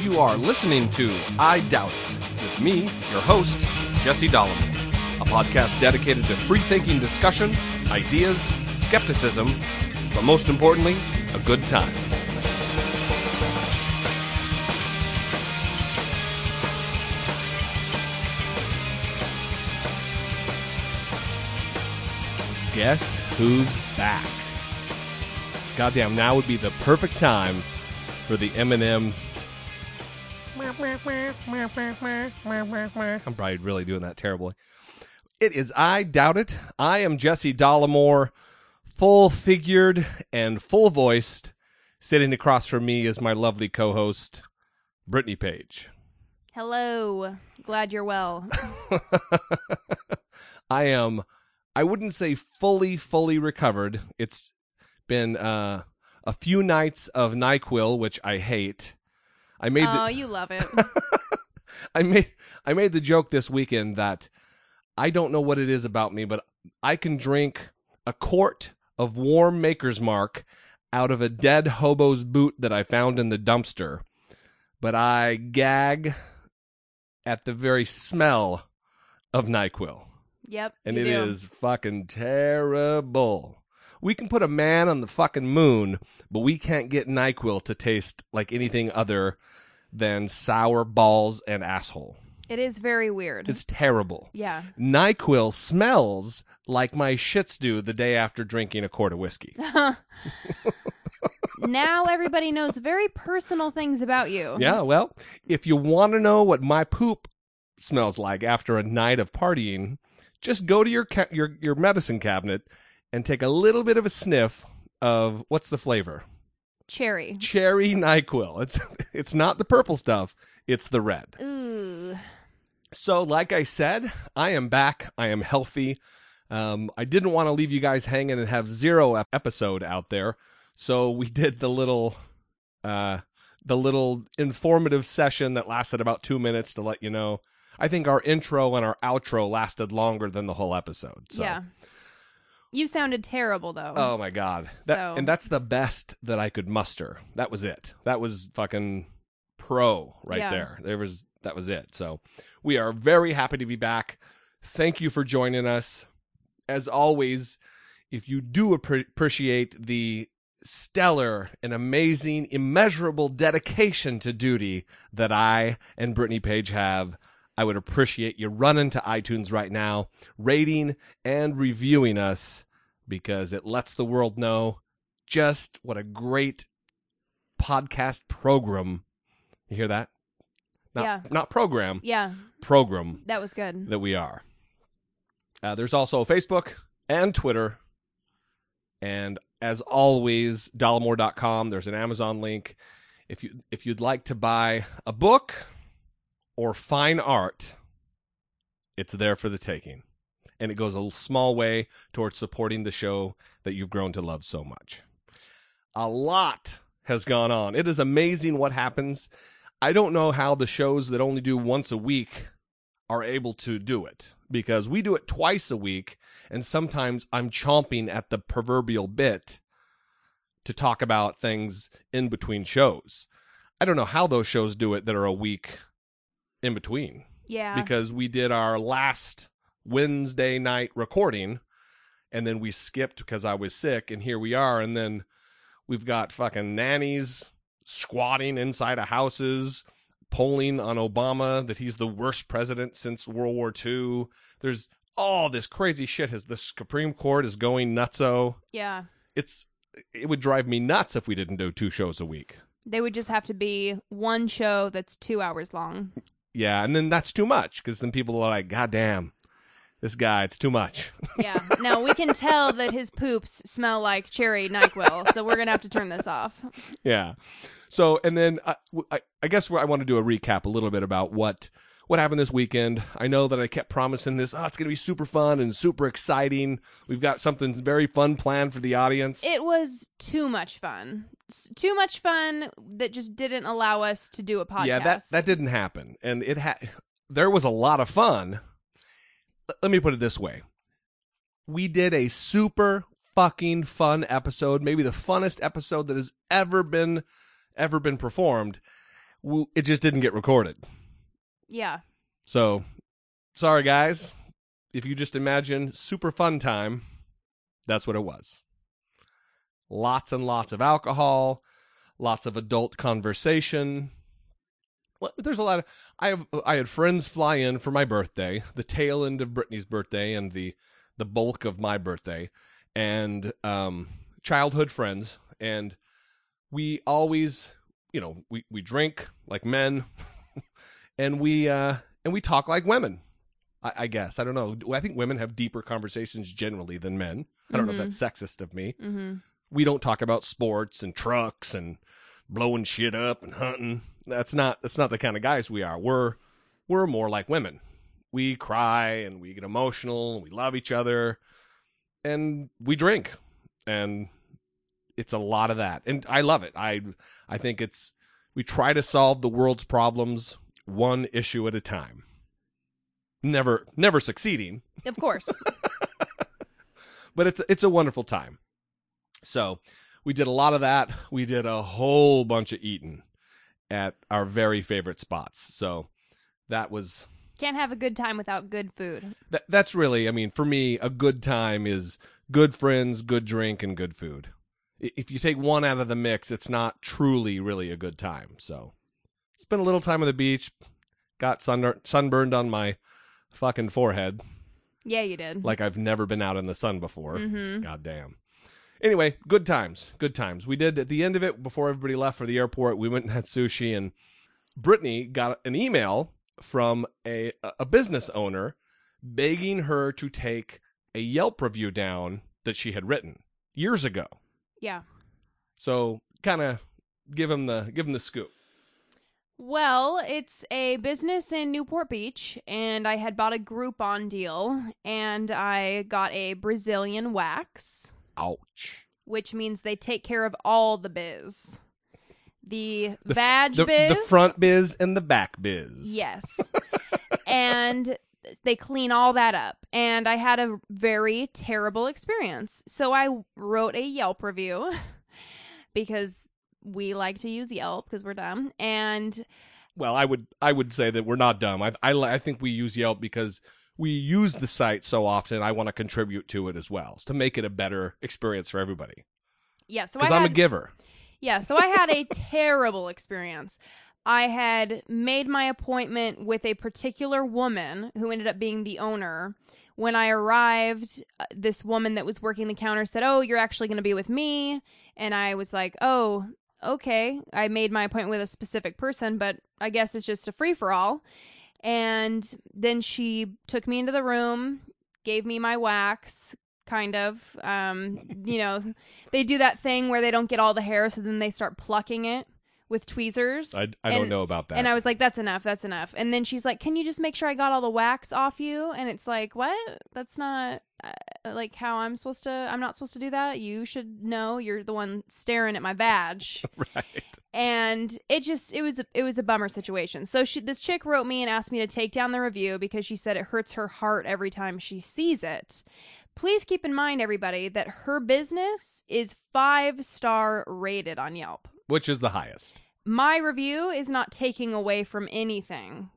You are listening to I Doubt It with me, your host, Jesse Dollamore, a podcast dedicated to free thinking discussion, ideas, skepticism, but most importantly, a good time. Guess who's back? Goddamn, now would be the perfect time for the Eminem. I'm probably really doing that terribly. It is I Doubt It. I am Jesse Dollamore, full figured and full voiced. Sitting across from me is my lovely co host, Brittany Page. Hello. Glad you're well. I am, I wouldn't say fully, fully recovered. It's been uh, a few nights of NyQuil, which I hate. I made Oh, the, you love it. I made I made the joke this weekend that I don't know what it is about me, but I can drink a quart of warm Maker's Mark out of a dead hobo's boot that I found in the dumpster, but I gag at the very smell of NyQuil. Yep. And it do. is fucking terrible. We can put a man on the fucking moon, but we can't get NyQuil to taste like anything other than sour balls and asshole. It is very weird. It's terrible. yeah. NyQuil smells like my shits do the day after drinking a quart of whiskey. now everybody knows very personal things about you. yeah, well, if you want to know what my poop smells like after a night of partying, just go to your ca- your your medicine cabinet and take a little bit of a sniff of what's the flavor? Cherry. Cherry NyQuil. It's it's not the purple stuff, it's the red. Ooh. So, like I said, I am back. I am healthy. Um, I didn't want to leave you guys hanging and have zero ep- episode out there, so we did the little, uh, the little informative session that lasted about two minutes to let you know. I think our intro and our outro lasted longer than the whole episode. So. Yeah. You sounded terrible though. Oh my god. That, So- And that's the best that I could muster. That was it. That was fucking pro right Yeah. there. There was that was it. So we are very happy to be back. Thank you for joining us. As always, if you do appre- appreciate the stellar and amazing, immeasurable dedication to duty that I and Brittany Page have, I would appreciate you running to iTunes right now, rating and reviewing us because it lets the world know just what a great podcast program. You hear that? Not, Yeah. Not program, yeah. program That was good. that we are. Uh, there's also Facebook and Twitter. And as always, dollamore.com. There's an Amazon link. If you if you'd like to buy a book or fine art, it's there for the taking. And it goes a small way towards supporting the show that you've grown to love so much. A lot has gone on. It is amazing what happens. I don't know how the shows that only do once a week are able to do it because we do it twice a week and sometimes I'm chomping at the proverbial bit to talk about things in between shows. I don't know how those shows do it that are a week in between Yeah. because we did our last Wednesday night recording and then we skipped because I was sick and here we are and then we've got fucking nannies squatting inside of houses polling on Obama that he's the worst president since World War II. There's all this crazy shit has the Supreme Court is going nutso. yeah. It's it would drive me nuts if we didn't do two shows a week. They would just have to be one show that's two hours long. Yeah, and then that's too much because then people are like, God damn, this guy, it's too much. Yeah. now we can tell that his poops smell like cherry NyQuil, so we're gonna have to turn this off. yeah. So, and then uh, I, I, I guess I want to do a recap a little bit about what what happened this weekend. I know that I kept promising this. Oh, it's going to be super fun and super exciting. We've got something very fun planned for the audience. It was too much fun. Too much fun that just didn't allow us to do a podcast. Yeah, that that didn't happen, and it had. There was a lot of fun. Let me put it this way: we did a super fucking fun episode, maybe the funnest episode that has ever been ever been performed. It just didn't get recorded. Yeah. So, sorry guys. If you just imagine super fun time, that's what it was. Lots and lots of alcohol, lots of adult conversation. There's a lot of I have I had friends fly in for my birthday, the tail end of Brittany's birthday and the the bulk of my birthday, and um, childhood friends, and we always, you know, we we drink like men, and we uh and we talk like women. I, I guess I don't know. I think women have deeper conversations generally than men. I don't know if that's sexist of me. Mm-hmm. We don't talk about sports and trucks and blowing shit up and hunting. That's not that's not the kind of guys we are. We're we're more like women. We cry and we get emotional and we love each other and we drink and it's a lot of that and i love it i i think it's we try to solve the world's problems one issue at a time. Never never succeeding. Of course. but it's it's a wonderful time. So we did a lot of that. We did a whole bunch of eating at our very favorite spots. So that was Can't have a good time without good food. that, that's really i mean for me a good time is good friends good drink and good food. If you take one out of the mix it's not truly really a good time so spent a little time on the beach got sun- sunburned on my fucking forehead Yeah, you did. like i've never been out in the sun before Mhm. god damn anyway good times good times we did at the end of it before everybody left for the airport we went and had sushi and brittany got an email from a a business owner begging her to take a yelp review down that she had written years ago yeah. so kind of give him the give him the scoop Well, it's a business in Newport Beach, and I had bought a Groupon deal, and I got a Brazilian wax, ouch which means they take care of all the biz. The, the, vag the, biz. the front biz and the back biz Yes. and they clean all that up. And I had a very terrible experience. So I wrote a Yelp review because we like to use Yelp because we're dumb. And Well, I would I would say that we're not dumb. I I, I think we use Yelp because we use the site so often. I want to contribute to it as well to make it a better experience for everybody. yeah, so Because I'm a giver. yeah, so I had a terrible experience. I had made my appointment with a particular woman who ended up being the owner. When I arrived, uh, this woman that was working the counter said, "Oh, you're actually going to be with me." And I was like, "Oh, okay." I made my appointment with a specific person, but I guess it's just a free for all. And then she took me into the room, gave me my wax, kind of. Um, you know, they do that thing where they don't get all the hair, so then they start plucking it with tweezers. I, I don't know about that. And I was like, that's enough. That's enough. And then she's like, can you just make sure I got all the wax off you? And it's like, what? That's not Uh, like how I'm supposed to. I'm not supposed to do that. You should know. You're the one staring at my badge. right. and it just it was it was a bummer situation. So she this chick wrote me and asked me to take down the review because she said it hurts her heart every time she sees it. Please keep in mind, everybody, that her business is five star rated on Yelp Which is the highest. my review is not taking away from anything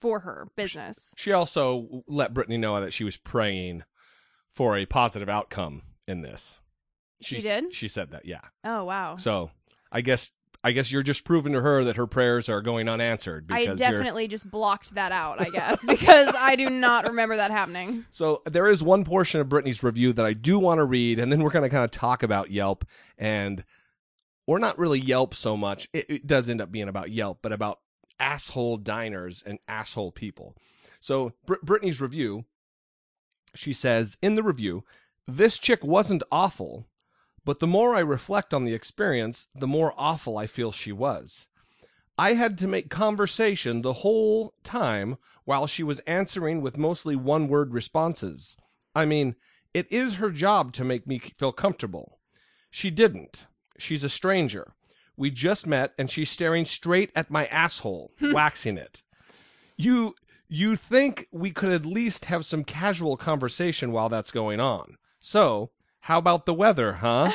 for her business. She also let Brittany know that she was praying for a positive outcome in this. She s- did? She said that, yeah. Oh wow. So I guess I guess you're just proving to her that her prayers are going unanswered I because you're definitely just blocked that out, I guess, because I do not remember that happening. So there is one portion of Brittany's review that I do want to read, and then we're going to kind of talk about Yelp and, or not really Yelp so much. It, it does end up being about Yelp, but about asshole diners and asshole people. So Br- Brittany's review, she says in the review, this chick wasn't awful, but the more I reflect on the experience, the more awful I feel she was. I had to make conversation the whole time while she was answering with mostly one word responses. I mean, it is her job to make me feel comfortable. She didn't. She's a stranger. We just met and she's staring straight at my asshole, waxing it. You you think we could at least have some casual conversation while that's going on. So, How about the weather, huh?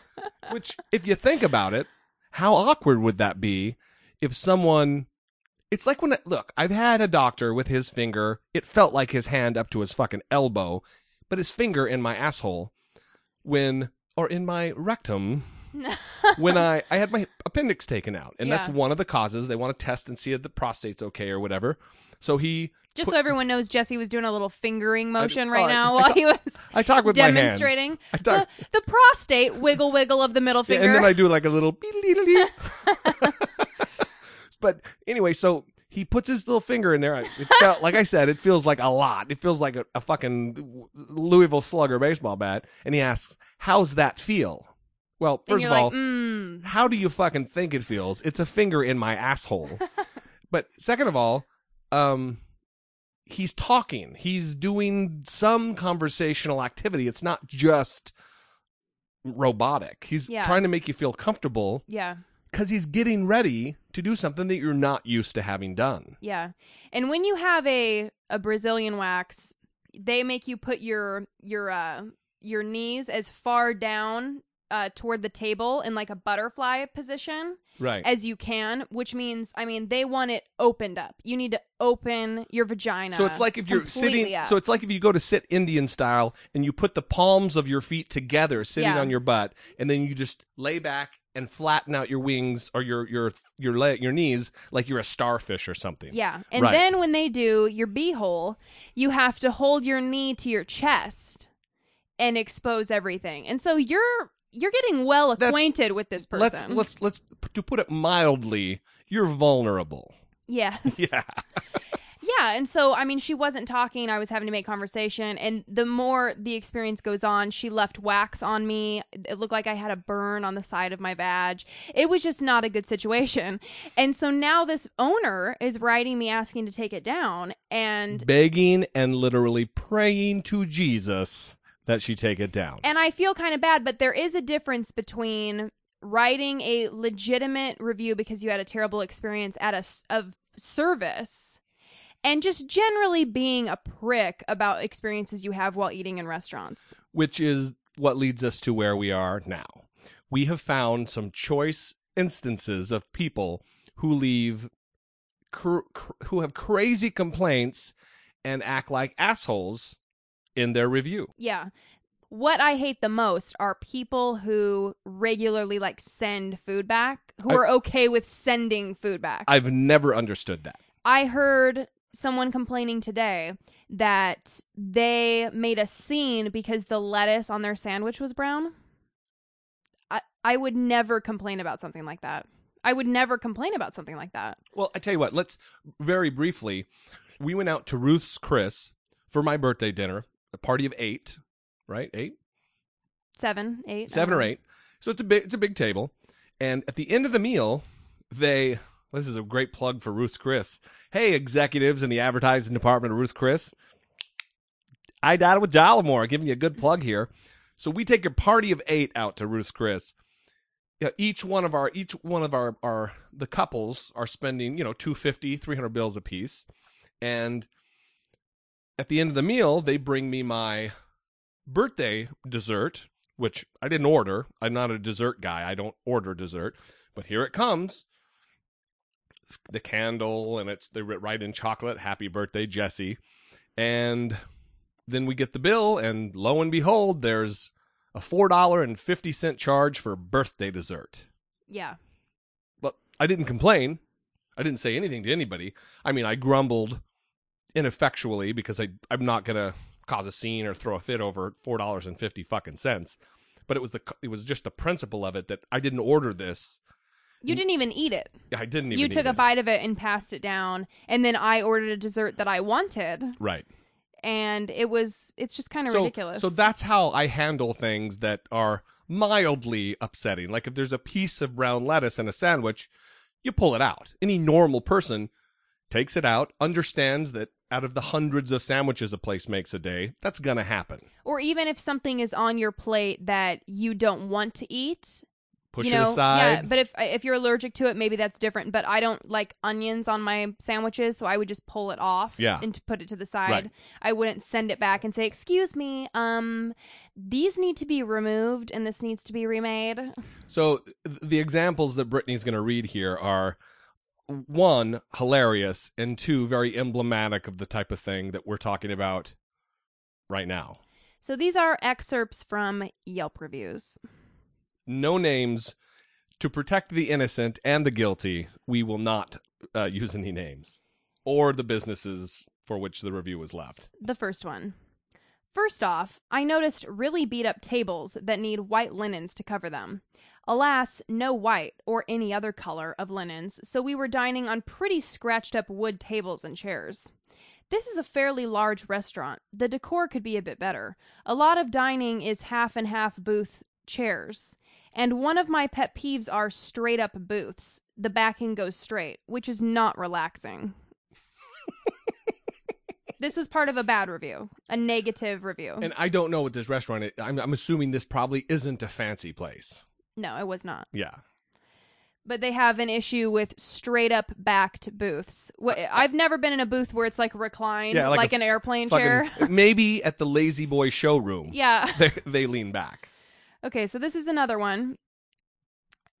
Which, if you think about it, how awkward would that be if someone. It's like when, I, look, I've had a doctor with his finger. It felt like his hand up to his fucking elbow, but his finger in my asshole when, or in my rectum when I, I had my appendix taken out. And that's one of the causes. They want to test and see if the prostate's okay or whatever. So he, Just so everyone knows, Jesse was doing a little fingering motion oh, right I- now I while he was I talk with my hands. demonstrating I the, talk, the prostate wiggle wiggle of the middle Yeah, finger. and then I do like a little. but anyway, so he puts his little finger in there. It felt like I said, it feels like a lot. It feels like a, a fucking Louisville Slugger baseball bat. And he asks, "How's that feel?" Well, first of all, like, mm, how do you fucking think it feels? It's a finger in my asshole. but second of all, um, he's talking. He's doing some conversational activity. It's not just robotic. He's Yeah. trying to make you feel comfortable yeah, because he's getting ready to do something that you're not used to having done. yeah. And when you have a a Brazilian wax, they make you put your your uh your knees as far down uh toward the table in like a butterfly position Right. as you can, which means I mean they want it opened up. You need to open your vagina. So it's like if you're sitting. up. So it's like if you go to sit Indian style and you put the palms of your feet together, sitting Yeah. on your butt, and then you just lay back and flatten out your wings or your your your leg, your knees like you're a starfish or something. Yeah. And Right. then when they do your beehole, you have to hold your knee to your chest and expose everything. And so you're you're getting well That's- acquainted with this person. Let's let's let's to put it mildly, you're vulnerable. yes. Yeah. Yeah, and so I mean she wasn't talking, I was having to make conversation and the more the experience goes on, she left wax on me. It looked like I had a burn on the side of my badge. It was just not a good situation. And so now this owner is writing me asking to take it down and Begging and literally praying to Jesus that she take it down. and I feel kind of bad, but there is a difference between writing a legitimate review because you had a terrible experience at a of service and just generally being a prick about experiences you have while eating in restaurants. which is what leads us to where we are now. We have found some choice instances of people who leave cr- cr- who have crazy complaints and act like assholes in their review. Yeah. What I hate the most are people who regularly like send food back, who I- are okay with sending food back. I've never understood that. I heard someone complaining today that they made a scene because the lettuce on their sandwich was brown. I I would never complain about something like that. I would never complain about something like that. Well, I tell you what, let's very briefly. We went out to Ruth's Chris for my birthday dinner, a party of 8, right? 8? Seven, eight, seven or eight. So it's a big it's a big table, and at the end of the meal, they this is a great plug for Ruth's Chris. Hey, executives in the advertising department of Ruth's Chris, I died with Dollamore, giving you a good plug here. So we take a party of eight out to Ruth's Chris. Yeah, each one of our each one of our our the couples are spending you know 250 300 bills a piece and at the end of the meal they bring me my birthday dessert which I didn't order. I'm not a dessert guy. I don't order dessert. But here it comes. The candle, and it's they writ right in chocolate, happy birthday, Jesse. And then we get the bill, and lo and behold, there's a $4.50 charge for birthday dessert. Yeah. But I didn't complain. I didn't say anything to anybody. I mean, I grumbled ineffectually because I I'm not gonna cause a scene or throw a fit over four dollars and fifty fucking cents. But it was the it was just the principle of it that I didn't order this. You didn't even eat it. I didn't even. You took a this. bite of it and passed it down, and then I ordered a dessert that I wanted, right? and it was it's just kind of So ridiculous. so that's how I handle things that are mildly upsetting. Like if there's a piece of brown lettuce in a sandwich, you pull it out. Any normal person takes it out, understands that out of the hundreds of sandwiches a place makes a day, that's gonna happen. or even if something is on your plate that you don't want to eat, push you it know, aside. yeah. But if if you're allergic to it, maybe that's different. But I don't like onions on my sandwiches, so I would just pull it off, Yeah. and put it to the side. Right. I wouldn't send it back and say, "Excuse me, um, these need to be removed and this needs to be remade." So th- the examples that Brittany's going to read here are one hilarious and two very emblematic of the type of thing that we're talking about right now. So these are excerpts from Yelp reviews. No names to protect the innocent and the guilty. We will not uh, use any names or the businesses for which the review was left. The first one. First off, I noticed really beat up tables that need white linens to cover them. Alas, no white or any other color of linens, so we were dining on pretty scratched up wood tables and chairs. This is a fairly large restaurant. The decor could be a bit better. A lot of dining is half and half booth chairs. And one of my pet peeves are straight up booths. The backing goes straight, which is not relaxing. this was part of a bad review, a negative review. And I don't know what this restaurant is. I'm, I'm assuming this probably isn't a fancy place. No, it was not. Yeah. But they have an issue with straight up backed booths. Wh- I've never been in a booth where it's like reclined, Yeah, like like, a an airplane chair. Fucking, maybe at the La-Z-Boy showroom. yeah. They, they lean back. Okay, so this is another one.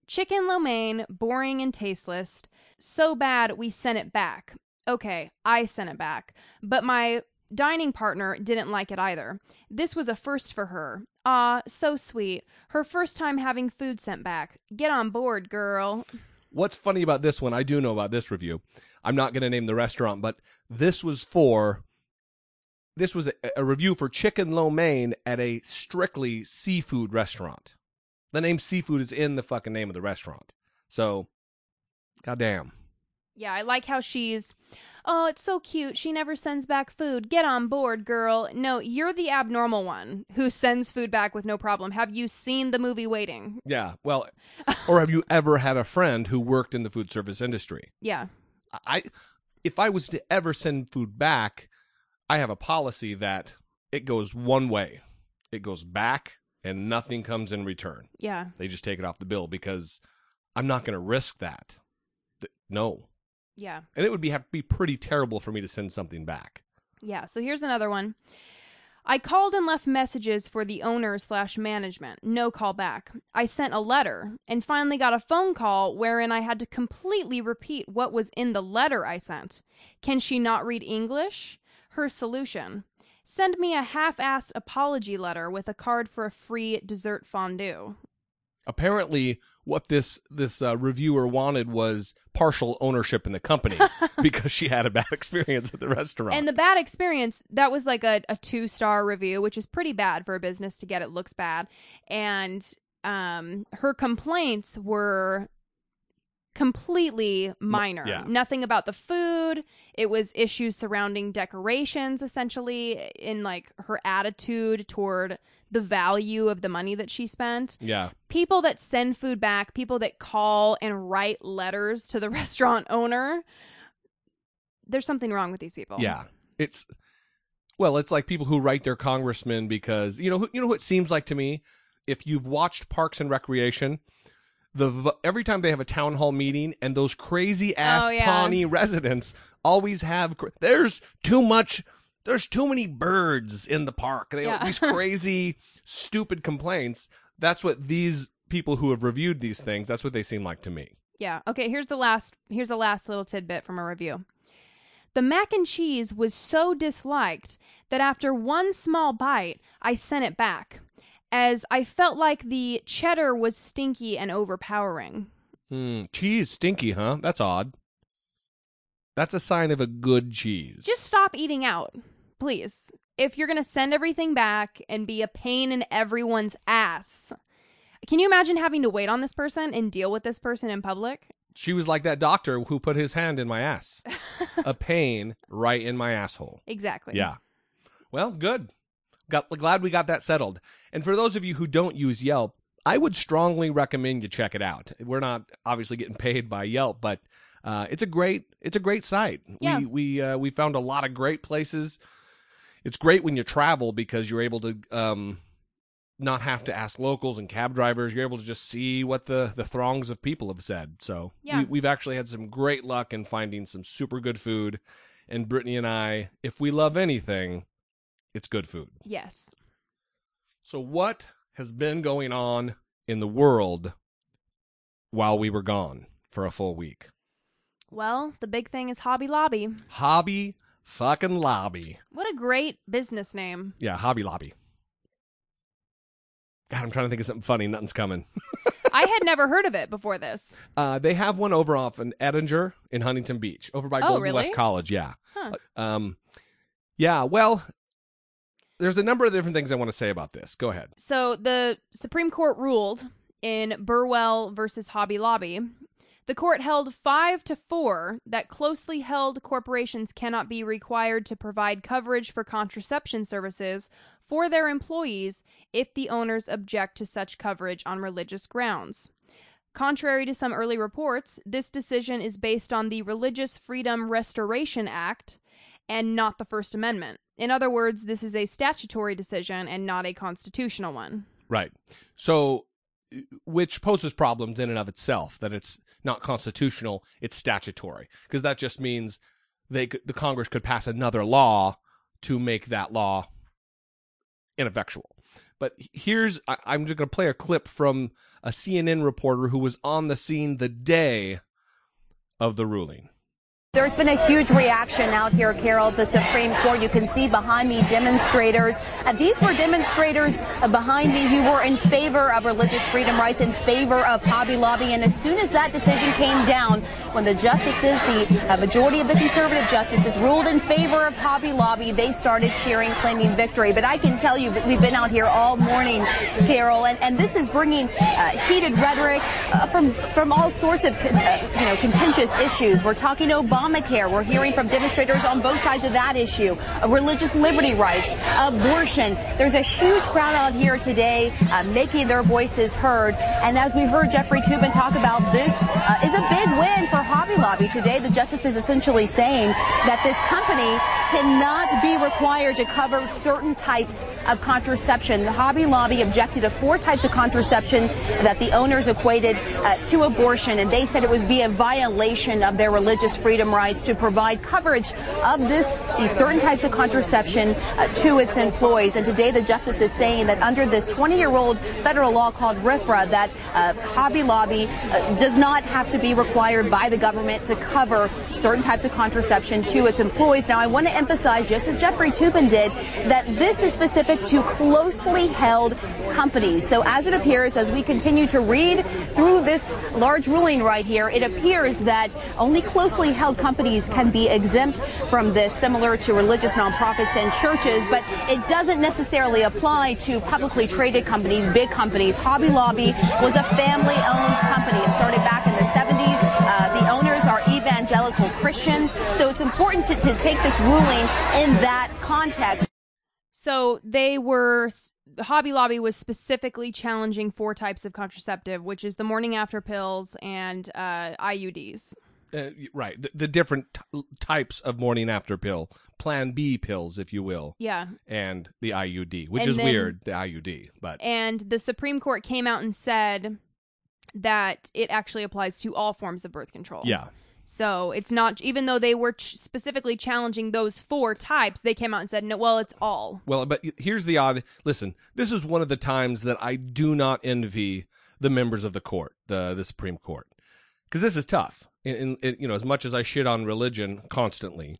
Chicken lo mein, boring and tasteless. So bad we sent it back. Okay, I sent it back. But my dining partner didn't like it either. This was a first for her. Ah, so sweet. Her first time having food sent back. Get on board, girl. What's funny about this one, I do know about this review. I'm not going to name the restaurant, but this was for this was a, a review for chicken lo mein at a strictly seafood restaurant. The name seafood is in the fucking name of the restaurant. So, goddamn. Yeah, I like how she's. Oh, it's so cute. She never sends back food. Get on board, girl. No, you're the abnormal one who sends food back with no problem. Have you seen the movie Waiting? Yeah. Well, or have you ever had a friend who worked in the food service industry? Yeah. I if I was to ever send food back, I have a policy that it goes one way. It goes back and nothing comes in return. Yeah. They just take it off the bill because I'm not going to risk that. No. Yeah. And it would be have to be pretty terrible for me to send something back. Yeah. So here's another one. I called and left messages for the owner slash management. No call back. I sent a letter and finally got a phone call wherein I had to completely repeat what was in the letter I sent. Can she not read English? Her solution. Send me a half assed apology letter with a card for a free dessert fondue. Apparently, what this this uh, reviewer wanted was partial ownership in the company because she had a bad experience at the restaurant. And the bad experience, that was like a, a two star review, which is pretty bad for a business to get it looks bad. And um her complaints were completely minor. yeah. Nothing about the food. It was issues surrounding decorations essentially in like her attitude toward the value of the money that she spent. yeah. People that send food back, people that call and write letters to the restaurant owner, there's something wrong with these people. Yeah, it's well, it's like people who write their congressman because you know who- you know what it seems like to me. If you've watched Parks and Recreation, the every time they have a town hall meeting and those crazy ass Oh, yeah. Pawnee residents always have there's too much. There's too many birds in the park. They Yeah. these crazy, stupid complaints. That's what these people who have reviewed these things. That's what they seem like to me. Yeah. Okay, here's the last here's the last little tidbit from a review. The mac and cheese was so disliked that after one small bite, I sent it back as I felt like the cheddar was stinky and overpowering. Hmm, cheese stinky, huh? That's odd. That's a sign of a good cheese. Just stop eating out, please. If you're going to send everything back and be a pain in everyone's ass. Can you imagine having to wait on this person and deal with this person in public? She was like that doctor who put his hand in my ass. a pain right in my asshole. Exactly. Yeah. Well, good. Got glad we got that settled. And for those of you who don't use Yelp, I would strongly recommend you check it out. We're not obviously getting paid by Yelp, but uh, it's a great it's a great site. Yeah. We we uh, we found a lot of great places. It's great when you travel because you're able to um not have to ask locals and cab drivers. You're able to just see what the, the throngs of people have said. So Yeah. we, we've actually had some great luck in finding some super good food. And Brittany and I, if we love anything, it's good food. Yes. So what has been going on in the world while we were gone for a full week? Well, the big thing is Hobby Lobby. Hobby fucking lobby. What a great business name. Yeah, Hobby Lobby. God, I'm trying to think of something funny. Nothing's coming. I had never heard of it before this. Uh, they have one over off in Edinger in Huntington Beach, over by Oh, Golden really? West College. Yeah. Huh. Um, yeah. Well, there's a number of different things I want to say about this. Go ahead. So the Supreme Court ruled in Burwell versus Hobby Lobby. The court held five to four that closely held corporations cannot be required to provide coverage for contraception services for their employees if the owners object to such coverage on religious grounds. Contrary to some early reports, this decision is based on the Religious Freedom Restoration Act and not the First Amendment. In other words, this is a statutory decision and not a constitutional one. Right. So, uh, which poses problems in and of itself that it's not constitutional, it's statutory, because that just means they the Congress could pass another law to make that law ineffectual. But here's I, I'm just going to play a clip from a CNN reporter who was on the scene the day of the ruling. There's been a huge reaction out here, Carol, at the Supreme Court. You can see behind me demonstrators. And these were demonstrators behind me who were in favor of religious freedom rights, in favor of Hobby Lobby. And as soon as that decision came down, when the justices, the uh, majority of the conservative justices, ruled in favor of Hobby Lobby, they started cheering, claiming victory. But I can tell you we've been out here all morning, Carol, and, and this is bringing uh, heated rhetoric uh, from from all sorts of uh, you know contentious issues. We're talking Obamacare. We're hearing from demonstrators on both sides of that issue. Uh, religious liberty rights, abortion. There's a huge crowd out here today uh, making their voices heard. And as we heard Jeffrey Toobin talk about, this uh, is a big win for Hobby Lobby today. The justice is essentially saying that this company cannot be required to cover certain types of contraception. The Hobby Lobby objected to four types of contraception that the owners equated uh, to abortion, and they said it would be a violation of their religious freedom rights to provide coverage of this these certain types of contraception uh, to its employees. And today, the justice is saying that under this 20-year-old federal law called RFRA, that uh, Hobby Lobby uh, does not have to be required by the government to cover certain types of contraception to its employees. Now, I want to emphasize, just as Jeffrey Toobin did, that this is specific to closely held companies. So as it appears, as we continue to read through this large ruling right here, it appears that only closely held companies can be exempt from this, similar to religious nonprofits and churches, but it doesn't necessarily apply to publicly traded companies, big companies. Hobby Lobby was a family-owned company. It started back in the 70s. Uh, the owners are evangelical Christians, so it's important to, to take this ruling in that context. So they were Hobby Lobby was specifically challenging four types of contraceptive, which is the morning after pills and uh, IUDs. Uh, right. The, the different t- types of morning after pill, Plan B pills, if you will, Yeah, and the IUD, which And is then- weird, the IUD. But and the Supreme Court came out and said that it actually applies to all forms of birth control. yeah. So it's not even though they were ch- specifically challenging those four types, they came out and said no. Well, it's all. Well, but here's the odd. Listen, this is one of the times that I do not envy the members of the court, the the Supreme Court, because this is tough. In- you know, as much as I shit on religion constantly,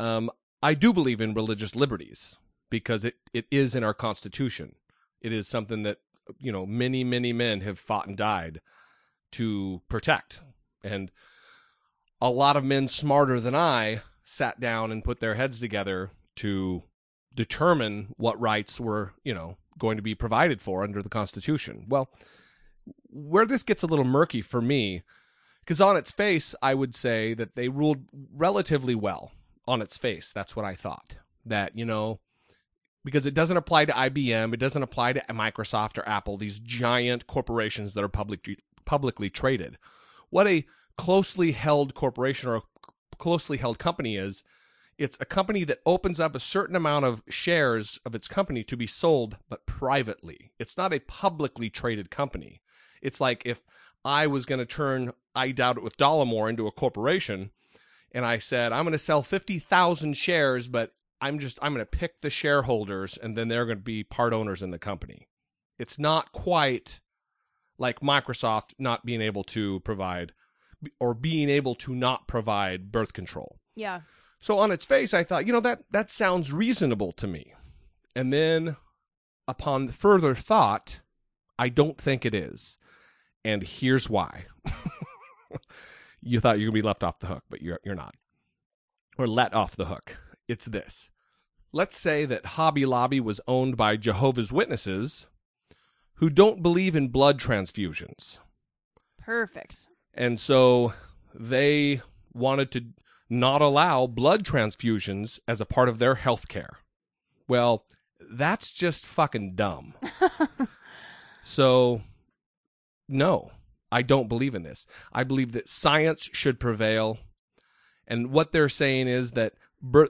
um, I do believe in religious liberties because it, it is in our Constitution. It is something that you know many many men have fought and died to protect, and a lot of men smarter than I sat down and put their heads together to determine what rights were, you know, going to be provided for under the Constitution. Well, where this gets a little murky for me, because on its face, I would say that they ruled relatively well. On its face, that's what I thought. That, you know, because it doesn't apply to IBM, it doesn't apply to Microsoft or Apple, these giant corporations that are public, publicly traded. What a closely held corporation or a closely held company is, It's a company that opens up a certain amount of shares of its company to be sold, but privately. It's not a publicly traded company. It's like if I was going to turn I Doubt It with Dollamore into a corporation and I said, I'm going to sell 50,000 shares, but I'm just, I'm going to pick the shareholders and then they're going to be part owners in the company. It's not quite like Microsoft not being able to provide or being able to not provide birth control. Yeah. So on its face, I thought, you know, that that sounds reasonable to me. And then upon further thought, I don't think it is. And here's why. you thought you were going to be left off the hook, but you're you're not. Or let off the hook. It's this. Let's say that Hobby Lobby was owned by Jehovah's Witnesses who don't believe in blood transfusions. Perfect. And so they wanted to not allow blood transfusions as a part of their health care. Well, that's just fucking dumb. so, no, I don't believe in this. I believe that science should prevail. And what they're saying is that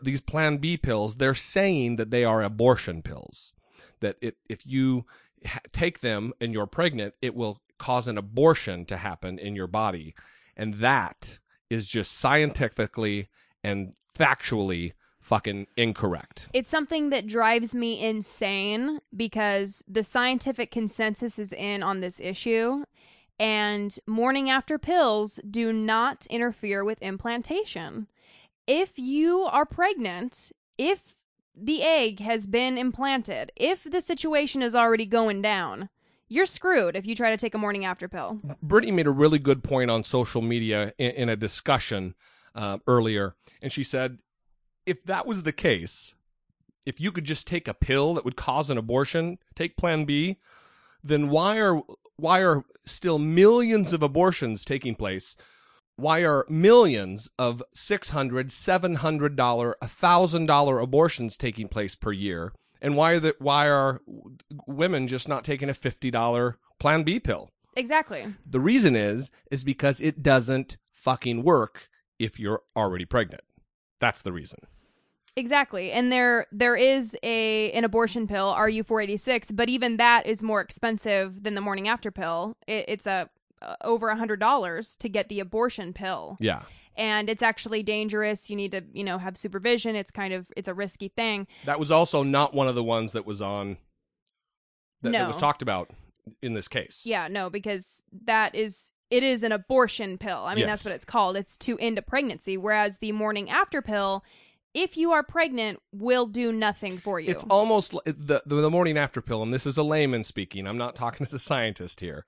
these Plan B pills, they're saying that they are abortion pills. That it, if you ha- take them and you're pregnant, it will cause an abortion to happen in your body. And that is just scientifically and factually fucking incorrect. It's something that drives me insane because the scientific consensus is in on this issue, and morning after pills do not interfere with implantation. If you are pregnant, if the egg has been implanted, if the situation is already going down, you're screwed if you try to take a morning after pill. Brittany made a really good point on social media in, in a discussion uh, earlier, and she said, if that was the case, if you could just take a pill that would cause an abortion, take Plan B, then why are why are still millions of abortions taking place? Why are millions of $600, $700, $1,000 abortions taking place per year? And why are the, why are women just not taking a $50 Plan B pill? Exactly. The reason is is because it doesn't fucking work if you're already pregnant. That's the reason. Exactly. And there there is a an abortion pill, RU486, but even that is more expensive than the morning after pill. It, it's a uh, over a hundred dollars to get the abortion pill. Yeah. And it's actually dangerous. You need to, you know, have supervision. It's kind of it's a risky thing. That was also not one of the ones that was on that, that No. was talked about in this case. Yeah, no, because that is it is an abortion pill. I mean, that's what it's called. It's to end a pregnancy. Whereas the morning after pill, if you are pregnant, will do nothing for you. It's almost li- the, the the morning after pill, and this is a layman speaking. I'm not talking as a scientist here.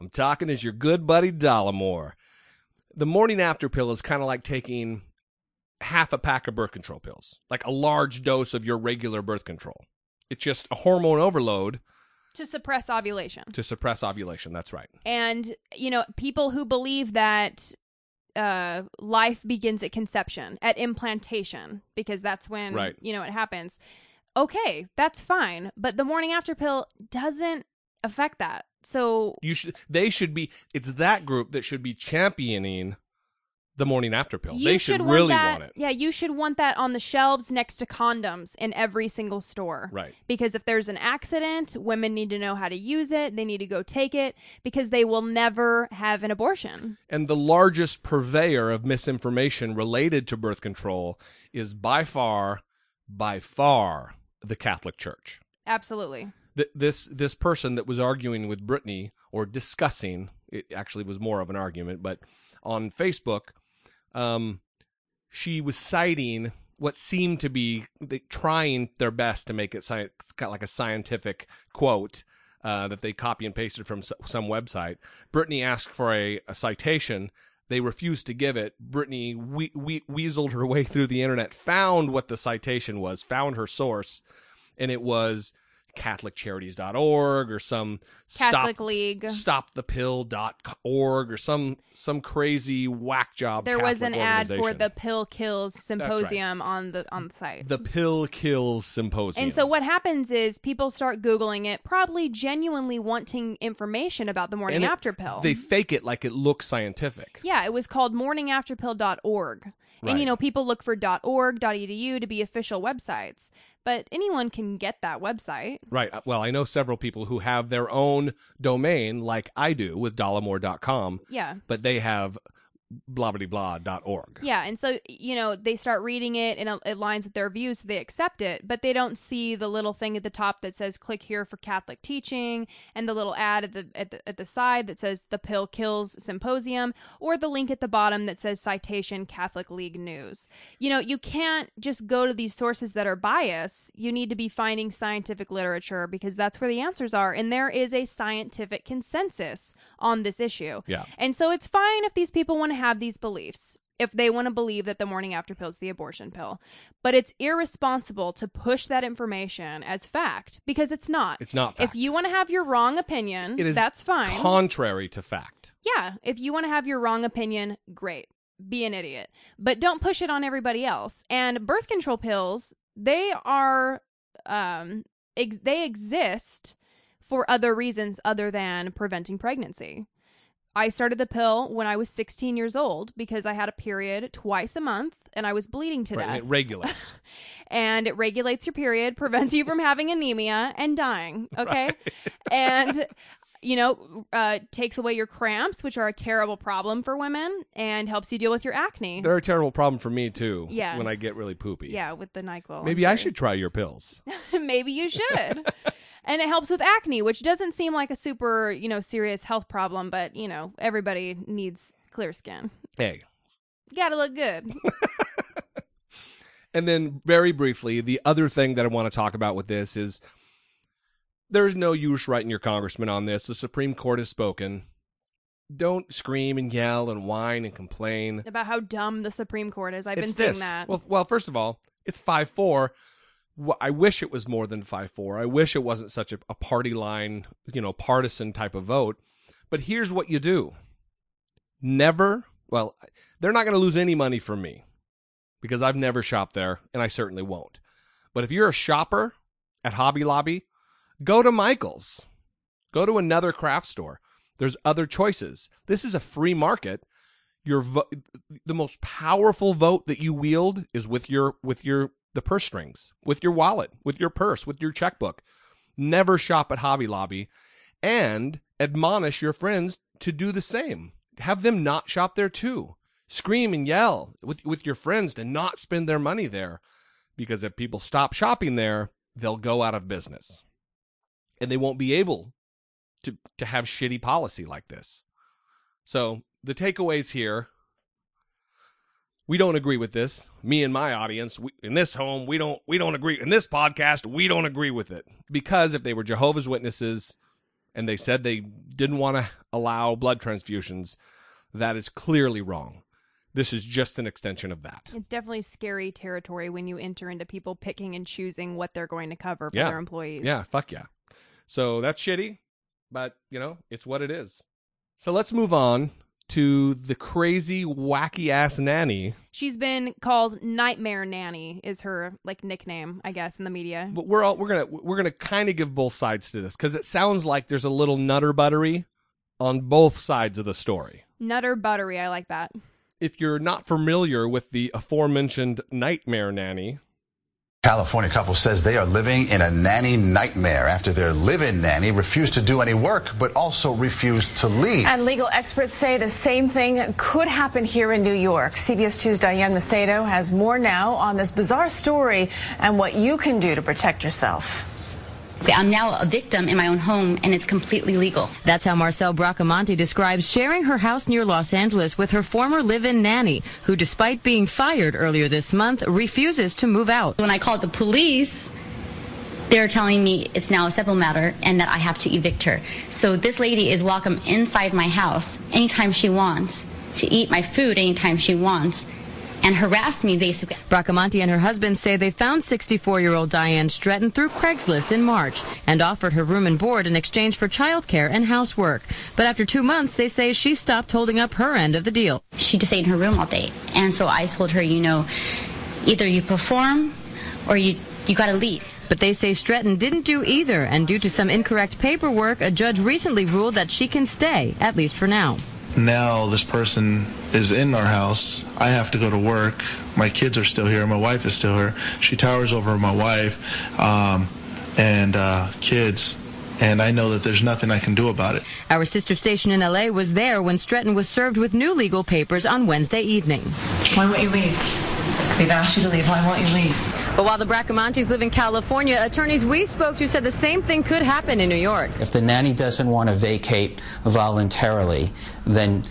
I'm talking as your good buddy Dollamore. The morning after pill is kind of like taking half a pack of birth control pills, like a large dose of your regular birth control. It's just a hormone overload to suppress ovulation. to suppress ovulation. That's right. and you know people who believe that uh life begins at conception at implantation because that's when Right. you know it happens okay that's fine but the morning after pill doesn't affect that so You should. They should be. It's that group that should be championing the morning after pill. you they should, want really that, want it. yeah you should want that on the shelves next to condoms in every single store Right. because if there's an accident women need to know how to use it they need to go take it because they will never have an abortion And the largest purveyor of misinformation related to birth control is by far, by far, the Catholic Church. absolutely Th- This this person that was arguing with Brittany or discussing, it actually was more of an argument, but on Facebook, um, she was citing what seemed to be trying their best to make it sci- kind of like a scientific quote uh, that they copy and pasted from some website. Brittany asked for a, a citation. They refused to give it. Brittany we- we- weaseled her way through the internet, found what the citation was, found her source, and it was CatholicCharities.org or some catholic stop league stopthepill.org or some some crazy whack job. there was an ad for the pill kills symposium on the on the site. The Pill Kills Symposium. and so what happens is people start googling it probably genuinely wanting information about the morning And it- after pill. they fake it like it looks scientific. yeah it was called morningafterpill.org And you know, people look for .org, .edu to be official websites, but anyone can get that website. Right. Uh, Well, I know several people who have their own domain, like I do with dollamore.com, Yeah. but they have blah blah blah dot org. Yeah, and so you know they start reading it and it aligns with their views, so they accept it. But they don't see the little thing at the top that says "Click here for Catholic teaching" and the little ad at the at the, at the side that says "The pill kills symposium" or the link at the bottom that says "Citation Catholic League News." You know, you can't just go to these sources that are biased. You need to be finding scientific literature because that's where the answers are, and there is a scientific consensus on this issue. Yeah. And so it's fine if these people want to have these beliefs, if they want to believe that the morning after pill is the abortion pill. But it's irresponsible to push that information as fact because it's not. It's not fact. If you want to have your wrong opinion, It is that's fine. Contrary to fact. yeah. If you want to have your wrong opinion, great. Be an idiot. But don't push it on everybody else. And birth control pills, they are um ex- they exist for other reasons other than preventing pregnancy. I started the pill when I was 16 years old because I had a period twice a month and I was bleeding to Right. death. And it regulates. and it regulates your period, prevents you from having anemia and dying. Okay. and, you know, uh, takes away your cramps, which are a terrible problem for women, and helps you deal with your acne. They're a terrible problem for me too. Yeah. When I get really poopy. yeah, with the NyQuil. Maybe I should try your pills. Maybe you should. And it helps with acne, which doesn't seem like a super, you know, serious health problem, but, you know, everybody needs clear skin. Hey. You gotta look good. And then, very briefly, the other thing that I want to talk about with this is there's no use writing your congressman on this. The Supreme Court has spoken. Don't scream and yell and whine and complain. About how dumb the Supreme Court is. I've it's been saying this. that. Well, well, first of all, it's five four. I wish it was more than five four. I wish it wasn't such a, a party line, you know, partisan type of vote. But here's what you do: never. Well, they're not going to lose any money from me because I've never shopped there, and I certainly won't. But if you're a shopper at Hobby Lobby, go to Michaels. Go to another craft store. There's other choices. This is a free market. Your vo- the most powerful vote that you wield is with your with your the purse strings, with your wallet, with your purse, with your checkbook. Never shop at Hobby Lobby and admonish your friends to do the same. Have them not shop there too. Scream and yell with with your friends to not spend their money there because if people stop shopping there, they'll go out of business. And they won't be able to to have shitty policy like this. So, the takeaways here we don't agree with this. Me and my audience, we, in this home, we don't we don't agree. In this podcast, we don't agree with it because if they were Jehovah's Witnesses and they said they didn't want to allow blood transfusions, that is clearly wrong. This is just an extension of that. It's definitely scary territory when you enter into people picking and choosing what they're going to cover for Yeah. their employees. Yeah, fuck yeah. So that's shitty, but you know, it's what it is. So let's move on to the crazy wacky ass nanny. She's been called Nightmare Nanny is her like nickname, I guess, in the media. But we're all we're going to we're to kind of give both sides to this cuz it sounds like there's a little nutter buttery on both sides of the story. Nutter Buttery, I like that. If you're not familiar with the aforementioned nightmare nanny, California couple says they are living in a nanny nightmare after their live-in nanny refused to do any work, but also refused to leave. And legal experts say the same thing could happen here in New York. CBS 2's Diane Macedo has more now on this bizarre story and what you can do to protect yourself. I'm now a victim in my own home, and it's completely legal. That's how Marcel Bracamonte describes sharing her house near Los Angeles with her former live-in nanny, who despite being fired earlier this month, refuses to move out. When I called the police, they're telling me it's now a civil matter and that I have to evict her. So this lady is welcome inside my house anytime she wants, to eat my food anytime she wants, and harass me basically. Bracamonte and her husband say they found 64-year-old Diane Stretton through Craigslist in March and offered her room and board in exchange for childcare and housework. But after two months, they say she stopped holding up her end of the deal. She just stayed in her room all day. And so I told her, you know, either you perform or you, you gotta leave. But they say Stretton didn't do either, and due to some incorrect paperwork, a judge recently ruled that she can stay, at least for now. Now this person is in our house. I have to go to work. My kids are still here. My wife is still here. She towers over my wife um, and uh, kids. And I know that there's nothing I can do about it. Our sister station in LA was there when Stretton was served with new legal papers on Wednesday evening. Why won't you leave? They've asked you to leave. Why won't you leave? But while the Bracamontes live in California, attorneys we spoke to said the same thing could happen in New York. If the nanny doesn't want to vacate voluntarily, then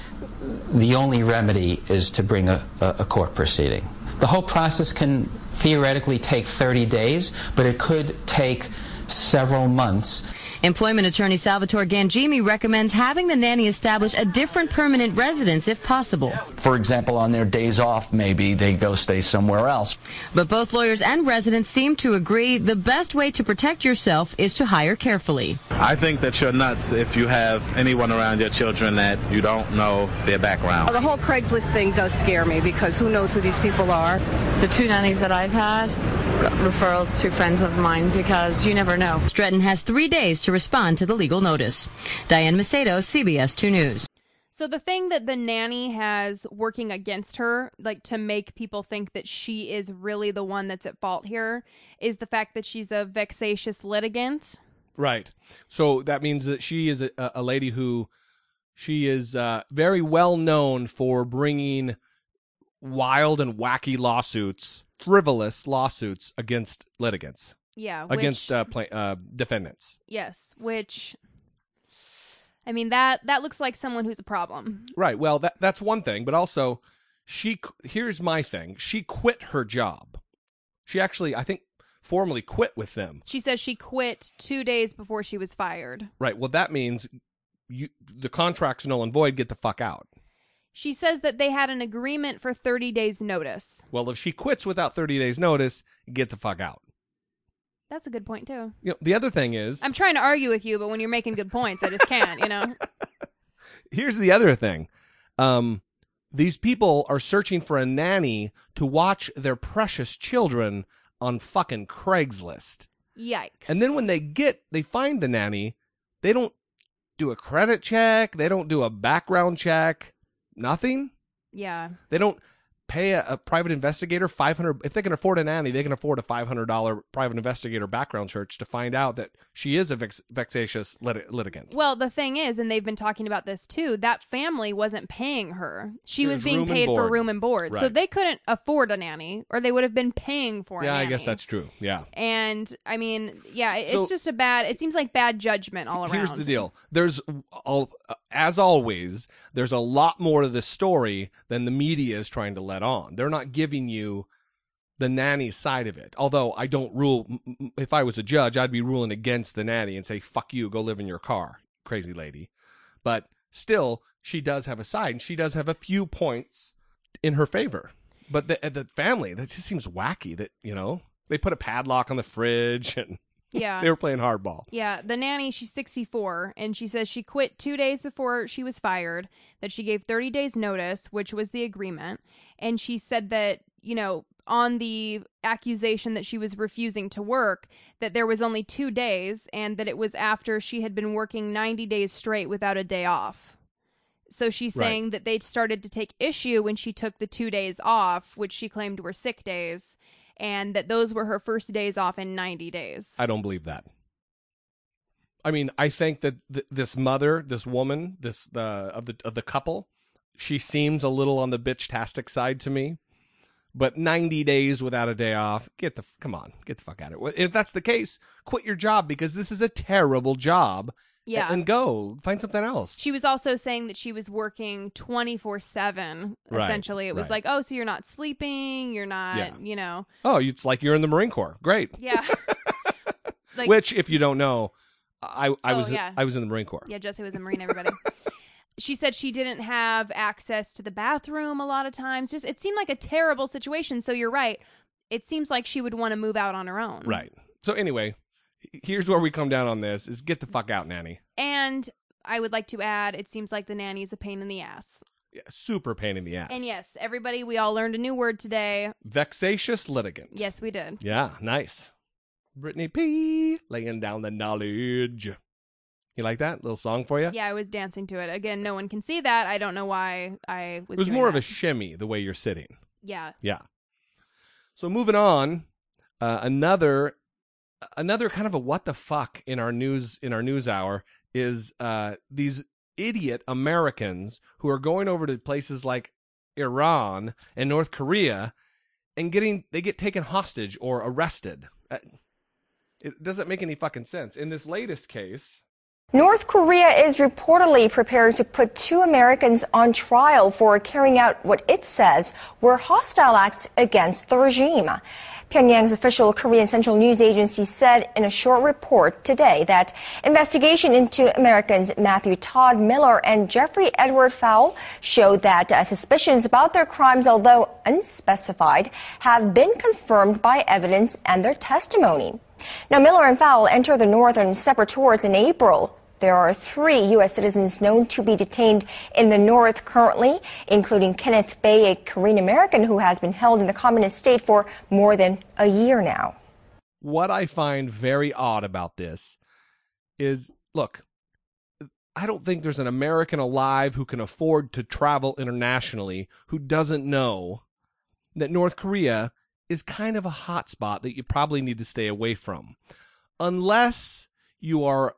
the only remedy is to bring a, a court proceeding. The whole process can theoretically take 30 days, but it could take several months. Employment attorney Salvatore Gangimi recommends having the nanny establish a different permanent residence if possible. For example, on their days off, maybe they go stay somewhere else. But both lawyers and residents seem to agree the best way to protect yourself is to hire carefully. I think that you're nuts if you have anyone around your children that you don't know their background. The whole Craigslist thing does scare me because who knows who these people are. The two nannies that I've had got referrals to friends of mine because you never know. Stretton has three days to respond to the legal notice. Diane Macedo, CBS 2 News. So the thing that the nanny has working against her, like to make people think that she is really the one that's at fault here, is the fact that she's a vexatious litigant. Right. So that means that she is a, a lady who she is uh, very well known for bringing wild and wacky lawsuits, frivolous lawsuits against litigants, Yeah, against uh, pla- uh, defendants. yes, which I mean that that looks like someone who's a problem. Right. Well, that that's one thing, but also she here's my thing. She quit her job. She actually, I think, formally quit with them. She says she quit 2 days before she was fired. Right. Well, that means you the contract's null and void. Get the fuck out. She says that they had an agreement for 30 days notice. Well, if she quits without 30 days notice, get the fuck out. That's a good point too. You know, the other thing is, I'm trying to argue with you, but when you're making good points, I just can't, you know. here's the other thing. Um, these people are searching for a nanny to watch their precious children on fucking Craigslist. Yikes. And then when they get, they find the nanny, they don't do a credit check, they don't do a background check, nothing. Yeah. They don't pay a, a private investigator 500 if they can afford a nanny they can afford a $500 private investigator background search to find out that she is a vex- vexatious lit- litigant Well, the thing is, and they've been talking about this too, that family wasn't paying her. She It was was being paid for room and board. So they couldn't afford a nanny or they would have been paying for yeah i guess that's true yeah And I mean, yeah, it- So- it's just a bad, it seems like bad judgment all around. Here's the deal. There's all, as always, there's a lot more to this story than the media is trying to let on. They're not giving you the nanny side of it. Although I don't rule if I was a judge, I'd be ruling against the nanny and say fuck you, go live in your car, crazy lady. But still, she does have a side and she does have a few points in her favor. But the uh, the family, that just seems wacky that, you know, they put a padlock on the fridge and Yeah. they were playing hardball. Yeah, the nanny, she's 64, and she says she quit two days before she was fired, that she gave 30 days notice, which was the agreement. And she said that, you know, on the accusation that she was refusing to work, that there was only two days, and that it was after she had been working 90 days straight without a day off. So she's Right. saying that they started to take issue when she took the two days off, which she claimed were sick days, and that those were her first days off in 90 days. I don't believe that. I mean, I think that th- this mother, this woman, this the of the of the couple, she seems a little on the bitch-tastic side to me. But 90 days without a day off, get the come on, get the fuck out of it. If that's the case, quit your job because this is a terrible job. Yeah. and go find something else. She was also saying that she was working 24 7. Right, Essentially, it was right. like, oh, so you're not sleeping, you're not, Yeah. you know. Oh, it's like you're in the Marine Corps. Great. Yeah. like, Which, if you don't know, I I Oh, was yeah. I was in the Marine Corps. Yeah, Jesse was a Marine, everybody. she said she didn't have access to the bathroom a lot of times. Just, it seemed like a terrible situation. So you're right. It seems like she would want to move out on her own. Right. So anyway, here's where we come down on this: is get the fuck out, nanny. And I would like to add, it seems like the nanny is a pain in the ass. Yeah, super pain in the ass. And yes, everybody, we all learned a new word today. Vexatious litigant. Yes, we did. Yeah, nice. Brittany P. laying down the knowledge. You like that little song for you? Yeah, I was dancing to it. Again, no one can see that. I don't know why I was. It was more of a shimmy the way you're sitting. Yeah. Yeah. So moving on, uh, another another kind of a what the fuck in our news in our news hour is uh, these idiot Americans who are going over to places like Iran and North Korea and getting they get taken hostage or arrested. Uh, it doesn't make any fucking sense. In this latest case, North Korea is reportedly preparing to put two Americans on trial for carrying out what it says were hostile acts against the regime. Pyongyang's official Korean Central News Agency said in a short report today that investigation into Americans Matthew Todd Miller and Jeffrey Edward Fowle showed that uh, suspicions about their crimes, although unspecified, have been confirmed by evidence and their testimony. Now, Miller and Fowle entered the North on separate tours in April. There are three U.S. citizens known to be detained in the North currently, including Kenneth Bae, a Korean American who has been held in the communist state for more than a year now. what I find very odd about this is look, I don't think there's an American alive who can afford to travel internationally who doesn't know that North Korea is kind of a hot spot that you probably need to stay away from. Unless you are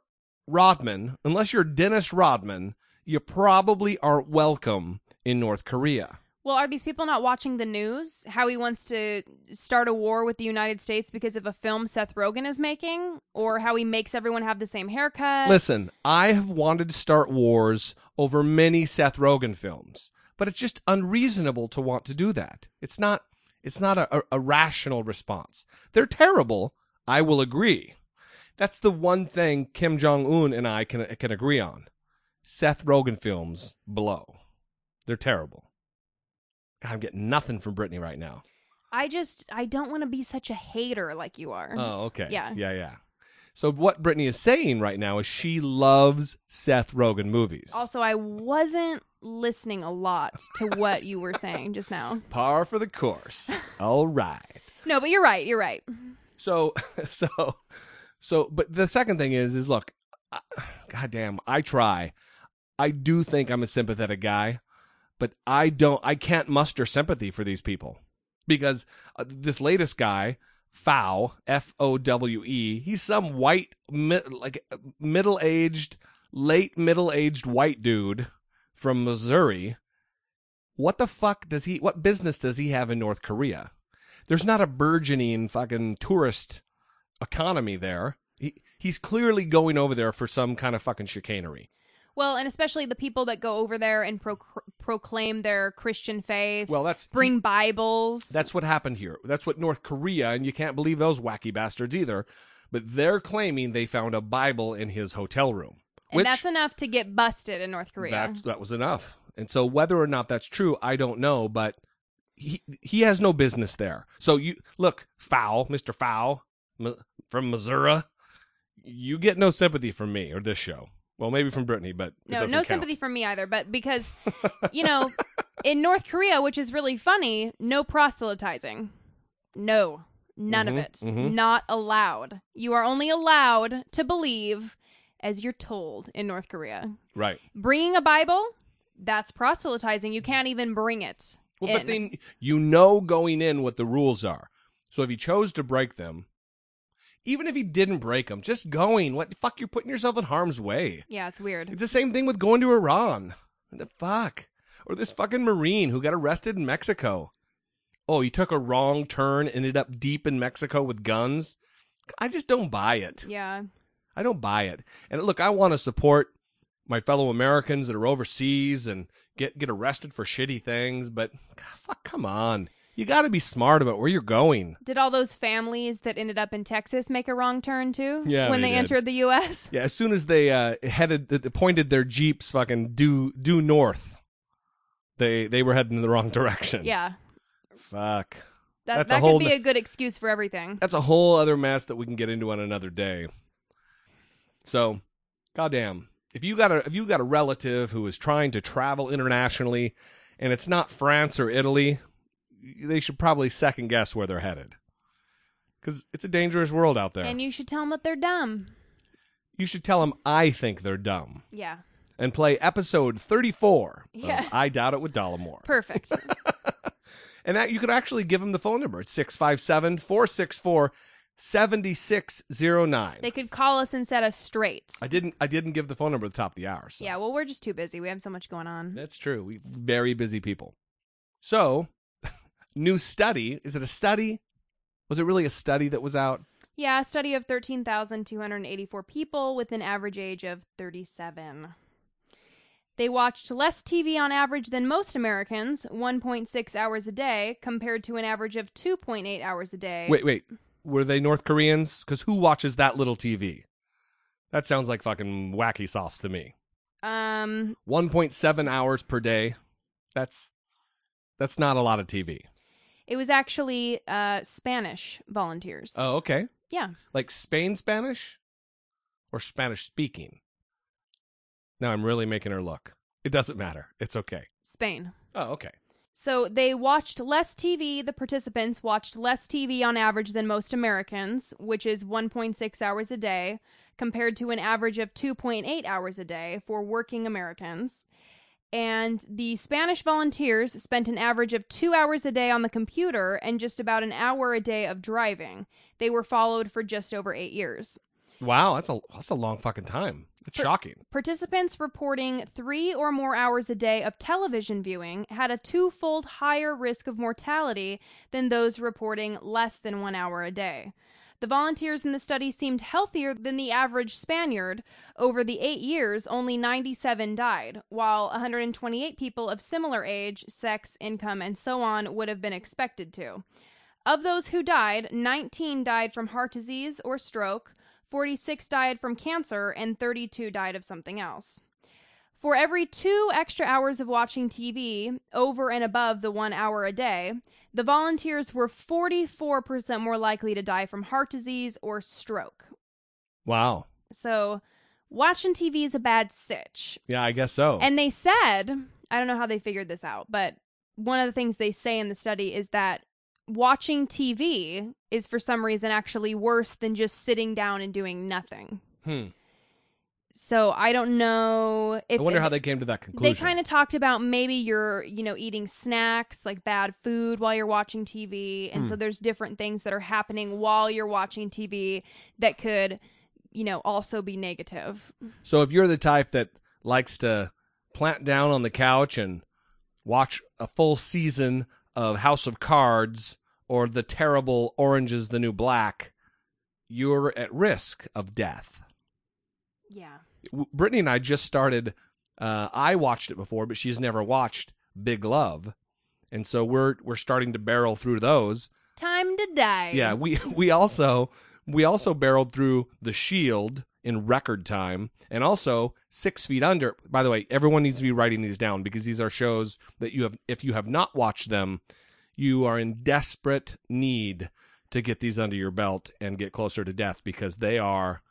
Rodman, unless you're Dennis Rodman, you probably aren't welcome in North Korea. Well, are these people not watching the news? How he wants to start a war with the United States because of a film Seth Rogen is making? Or how he makes everyone have the same haircut? Listen, I have wanted to start wars over many Seth Rogen films, but it's just unreasonable to want to do that. It's not. It's not a, a, a rational response. They're terrible. I will agree. That's the one thing Kim Jong Un and I can can agree on. Seth Rogen films blow. They're terrible. God, I'm getting nothing from Brittany right now. I just, I don't want to be such a hater like you are. Oh, okay. Yeah. Yeah, yeah. So what Brittany is saying right now is she loves Seth Rogen movies. Also, I wasn't listening a lot to what you were saying just now. Par for the course. All right. No, but you're right. You're right. So, so, so, but the second thing is, is look, goddamn, I try. I do think I'm a sympathetic guy, but I don't, I can't muster sympathy for these people because uh, this latest guy, Fow, F O W E, he's some white, mi- like middle aged, late middle aged white dude from Missouri. What the fuck does he, what business does he have in North Korea? There's not a burgeoning fucking tourist economy there. He, he's clearly going over there for some kind of fucking chicanery. Well, and especially the people that go over there and pro- proclaim their Christian faith. Well, that's bring Bibles. That's what happened here. That's what North Korea, and you can't believe those wacky bastards either. But they're claiming they found a Bible in his hotel room. and which that's enough to get busted in North Korea. that's that was enough. And so whether or not that's true, I don't know. But he he has no business there. So you look, foul, Mister Foul from Missouri. You get no sympathy from me or this show. Well, maybe from Brittany, but no, no count. sympathy from me either. But because, you know, in North Korea, which is really funny, no proselytizing. No, none Mhm, of it. mhm. Not allowed. You are only allowed to believe as you're told in North Korea. Right. Bringing a Bible, that's proselytizing. You can't even bring it. Well, but then you know going in what the rules are. So if you chose to break them, even if he didn't break them, just going, what the fuck? You're putting yourself in harm's way. yeah, it's weird. It's the same thing with going to Iran. What the fuck? Or this fucking Marine who got arrested in Mexico. Oh, he took a wrong turn, ended up deep in Mexico with guns. I just don't buy it. Yeah. I don't buy it. And look, I want to support my fellow Americans that are overseas and get get arrested for shitty things, but God, fuck, come on. You got to be smart about where you're going. Did all those families that ended up in Texas make a wrong turn too? Yeah, when they they, entered the U.S. Yeah, as soon as they uh, headed, th- pointed their jeeps fucking due due north, they they were heading in the wrong direction. Yeah, Fuck. that That's that could be a good excuse for everything. That's a whole other mess that we can get into on another day. So, goddamn, if you got a if you got a relative who is trying to travel internationally, and it's not France or Italy, they should probably second guess where they're headed, because it's a dangerous world out there. And you should tell them that they're dumb. You should tell them I think they're dumb Yeah. and play episode 34 of Yeah. I Doubt It with Dollamore. Perfect. And that you could actually give them the phone number. It's 657 464 7609. they could call us and set us straight. I didn't I didn't give the phone number at the top of the hour. So Yeah, well, we're just too busy. We have so much going on. that's true. We very busy people. So, new study. Is it a study? Was it really a study that was out? Yeah, a study of 13,284 people with an average age of 37. They watched less TV on average than most Americans, 1.6 hours a day, compared to an average of 2.8 hours a day. Wait, wait. Were they North Koreans? Because who watches that little TV? That sounds like fucking wacky sauce to me. Um, 1.7 hours per day. That's that's not a lot of TV. It was actually uh, Spanish volunteers. Oh, okay. Yeah. Like Spain Spanish or Spanish speaking? Now I'm really making her look. It doesn't matter. It's okay. Spain. Oh, okay. So they watched less TV. The participants watched less TV on average than most Americans, which is 1.6 hours a day, compared to an average of 2.8 hours a day for working Americans. And the Spanish volunteers spent an average of two hours a day on the computer and just about an hour a day of driving. They were followed for just over eight years. Wow, that's a that's a long fucking time. It's Per- shocking. Participants reporting three or more hours a day of television viewing had a twofold higher risk of mortality than those reporting less than one hour a day. The volunteers in the study seemed healthier than the average Spaniard. Over the eight years, only 97 died, while 128 people of similar age, sex, income, and so on would have been expected to. Of those who died, 19 died from heart disease or stroke, 46 died from cancer, and 32 died of something else. For every two extra hours of watching TV, over and above the one hour a day, the volunteers were 44% more likely to die from heart disease or stroke. Wow. So, watching TV is a bad sitch. Yeah, I guess so. And they said, I don't know how they figured this out, but one of the things they say in the study is that watching TV is for some reason actually worse than just sitting down and doing nothing. hmm. So I don't know if I wonder if- how they came to that conclusion. They kind of talked about maybe you're, you know, eating snacks like bad food while you're watching TV, and so Hmm. there's different things that are happening while you're watching TV that could, you know, also be negative. So if you're the type that likes to plant down on the couch and watch a full season of House of Cards or the terrible Orange is the New Black, you're at risk of death. Yeah. Brittany and I just started. Uh, I watched it before, but she's never watched Big Love, and so we're we're starting to barrel through those. Time to die. Yeah, we we also we also barreled through The Shield in record time, and also Six Feet Under. By the way, everyone needs to be writing these down because these are shows that you have. If you have not watched them, you are in desperate need to get these under your belt and get closer to death because they are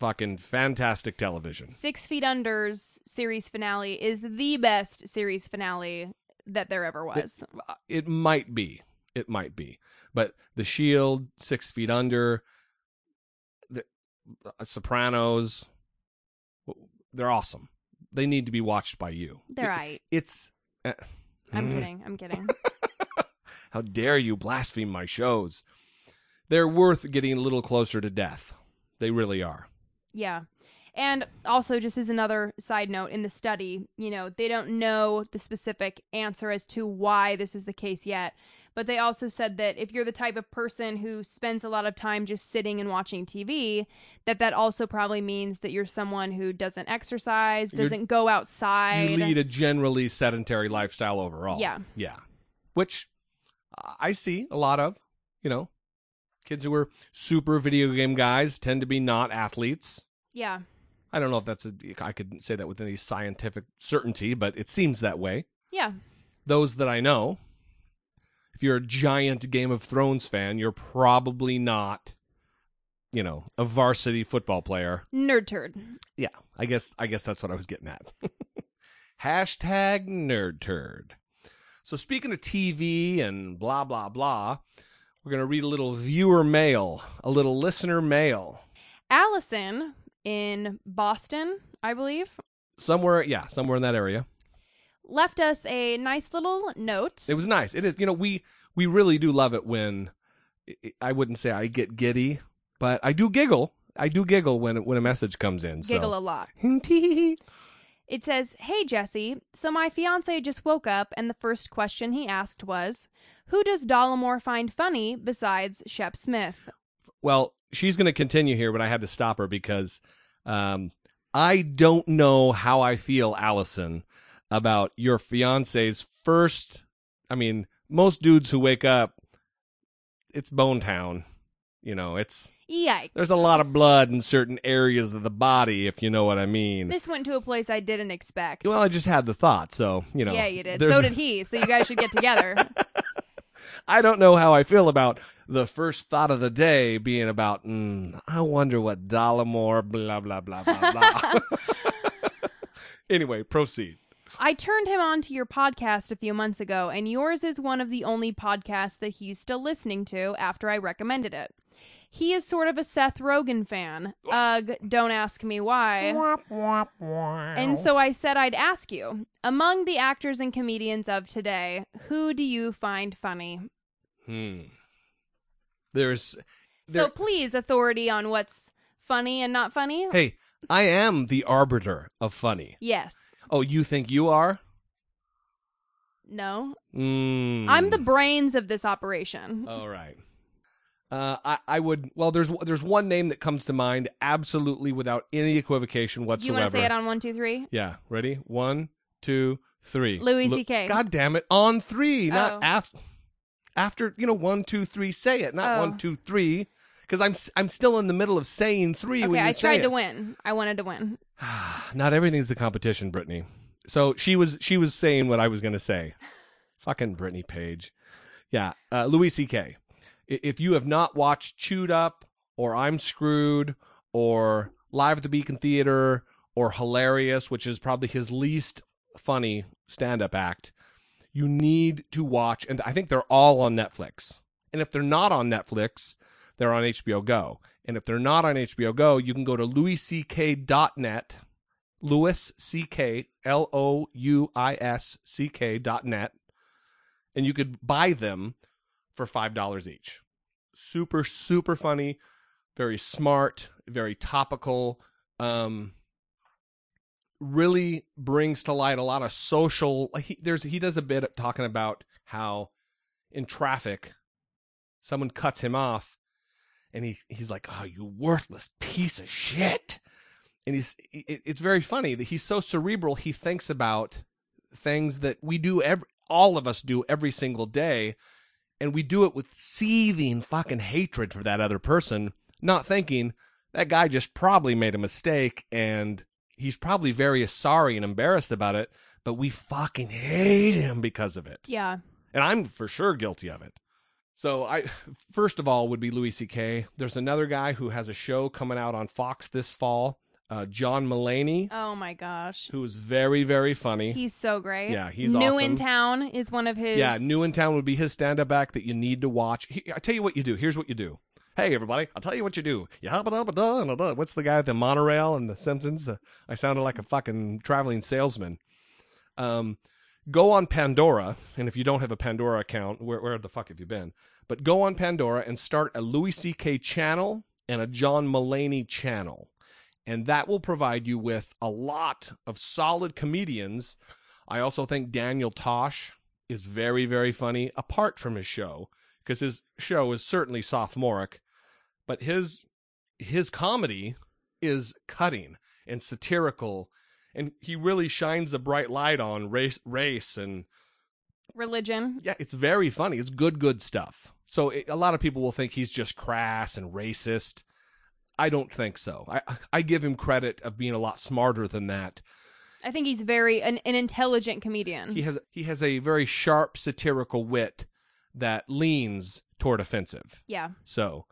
fucking fantastic television. Six Feet Under's series finale is the best series finale that there ever was. It might be. It might be. But The Shield, Six Feet Under, the uh, Sopranos, they're awesome. They need to be watched by you. They're It- right. It's. uh, I'm mm. kidding. I'm kidding. How dare you blaspheme my shows? They're worth getting a little closer to death. They really are. Yeah. And also, just as another side note, in the study, you know, they don't know the specific answer as to why this is the case yet. But they also said that if you're the type of person who spends a lot of time just sitting and watching TV, that that also probably means that you're someone who doesn't exercise, You're- doesn't go outside. You lead a generally sedentary lifestyle overall. Yeah. Yeah. Which I see a lot of, you know, kids who are super video game guys tend to be not athletes. yeah. I don't know if that's a, I could say that with any scientific certainty, but it seems that way. Yeah. Those that I know, if you're a giant Game of Thrones fan, you're probably not, you know, a varsity football player. Nerd turd. Yeah, I guess I guess that's what I was getting at. Hashtag nerd turd. So speaking of TV and blah blah blah, we're gonna read a little viewer mail, a little listener mail. Allison in Boston, I believe, Somewhere, yeah, somewhere in that area. left us a nice little note. It was nice. It is, you know, we we really do love it when I wouldn't say I get giddy, but I do giggle. I do giggle when when a message comes in. Giggle so. a lot. It says, Hey, Jesse. So my fiance just woke up, and the first question he asked was, Who does Dollamore find funny besides Shep Smith? Well, she's going to continue here, but I had to stop her because um, I don't know how I feel, Allison, about your fiance's first. I mean, most dudes who wake up, it's Bone Town. You know, it's Yikes. there's a lot of blood in certain areas of the body, if you know what I mean. This went to a place I didn't expect. well, I just had the thought, so you know. yeah, you did. So did he. So you guys should get together. I don't know how I feel about the first thought of the day being about. Mm, I wonder what Dollamore. Blah blah blah blah blah. anyway, proceed. I turned him on to your podcast a few months ago, and yours is one of the only podcasts that he's still listening to after I recommended it. He is sort of a Seth Rogen fan. Ugh, don't ask me why. And so I said I'd ask you among the actors and comedians of today, who do you find funny? Hmm. There's. So please, authority on what's funny and not funny? hey, I am the arbiter of funny. Yes. Oh, you think you are? No. Mm. I'm the brains of this operation. All right. Uh, I, I would. Well, there's there's one name that comes to mind, absolutely without any equivocation Do you whatsoever. want to say it on one, two, three? Yeah. Ready? One, two, three. Louis Lu- CK. God damn it! On three, not after. After you know, one, two, three. Say it, not Oh. one, two, three. Because I'm I'm still in the middle of saying three when Okay, you I say tried to it. win. I wanted to win. Not everything's a competition, Brittany. So she was she was saying what I was going to say. Fucking Brittany Page. Yeah, uh, Louis C.K. If you have not watched Chewed Up or I'm Screwed or Live at the Beacon Theater or Hilarious, which is probably his least funny stand-up act, you need to watch. And I think they're all on Netflix. And if they're not on Netflix, they're on HBO Go. And if they're not on HBO Go, you can go to louisck.net, Louis C-K, L-O-U-I-S-C-K dot net, and you could buy them for $5 each. Super, super funny, very smart, very topical, um, really brings to light a lot of social he, there's he does a bit talking about how in traffic someone cuts him off and he he's like oh you worthless piece of shit and he's it, it's very funny that he's so cerebral he thinks about things that we do every all of us do every single day and we do it with seething fucking hatred for that other person not thinking that guy just probably made a mistake and he's probably very sorry and embarrassed about it but we fucking hate him because of it Yeah. and I'm for sure guilty of it. So I first of all would be Louis C.K. There's another guy who has a show coming out on Fox this fall, uh, John Mulaney, Oh my gosh. who is very very funny. He's so great. Yeah, he's New awesome. in Town is one of his. yeah, New in Town would be his stand-up act that you need to watch. He, I tell you what you do. Here's what you do. Hey everybody, I'll tell you what you do. You hop it up a da da. What's the guy at the monorail and the Simpsons? The, I sounded like a fucking traveling salesman. Um, go on Pandora, and if you don't have a Pandora account, where where the fuck have you been? But go on Pandora and start a Louis C.K. channel and a John Mulaney channel, and that will provide you with a lot of solid comedians. I also think Daniel Tosh is very very funny apart from his show because his show is certainly sophomoric, but his his comedy is cutting and satirical and he really shines a bright light on race race and Religion. yeah it's very funny it's good good stuff so it, a lot of people will think he's just crass and racist i don't think so i i give him credit of being a lot smarter than that I think he's very an, an intelligent comedian. he has he has a very sharp satirical wit that leans toward offensive yeah. So,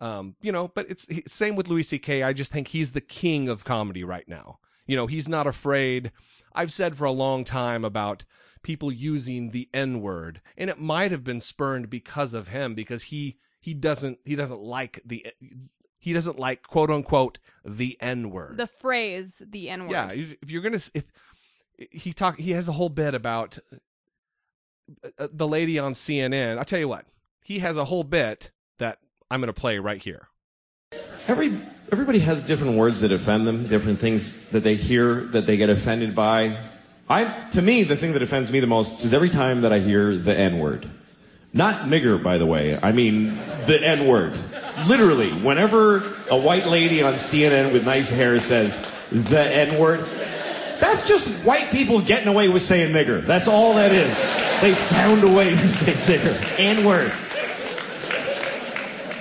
um, you know, but it's same with Louis C.K. I just think he's the king of comedy right now. You know, he's not afraid. I've said for a long time about people using the N word, and it might have been spurned because of him, because he he doesn't he doesn't like the He doesn't like quote unquote the N word. The phrase "the N word." Yeah, if you're gonna if he talk, he has a whole bit about uh, the lady on CNN. I'll tell you what, he has a whole bit that I'm gonna play right here. Every everybody has different words that offend them, different things that they hear that they get offended by. I to me, the thing that offends me the most is every time that I hear the N word. Not nigger, by the way. I mean the N word. Literally, whenever a white lady on CNN with nice hair says the N word, that's just white people getting away with saying nigger. That's all that is. They found a way to say nigger. N word.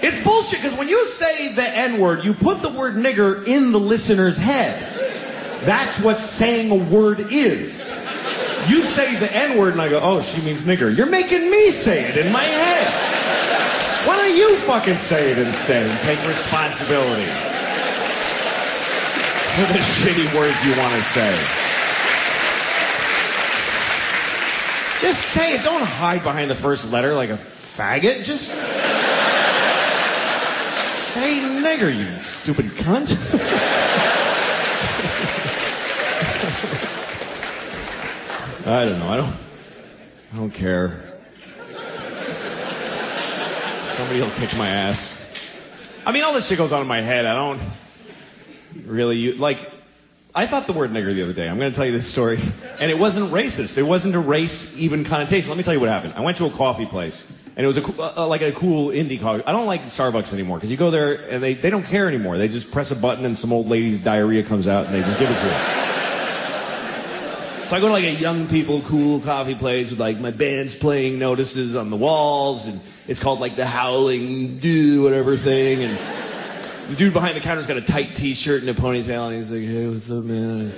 It's bullshit because when you say the N word, you put the word nigger in the listener's head. That's what saying a word is. You say the N word and I go, oh, she means nigger. You're making me say it in my head. Why don't you fucking say it instead and take responsibility for the shitty words you want to say? Just say it. Don't hide behind the first letter like a faggot. Just say nigger, you stupid cunt. I don't know. I don't. I don't care. Somebody will kick my ass. I mean, all this shit goes on in my head. I don't really u- like. I thought the word nigger the other day. I'm going to tell you this story, and it wasn't racist. It wasn't a race even connotation. Let me tell you what happened. I went to a coffee place, and it was a, coo- uh, like a cool indie coffee. I don't like Starbucks anymore because you go there and they, they don't care anymore. They just press a button and some old lady's diarrhea comes out and they just give it to you. So I go to like a young people cool coffee place with like my band's playing notices on the walls and it's called like the Howling Do whatever thing and the dude behind the counter's got a tight t-shirt and a ponytail and he's like, hey, what's up, man?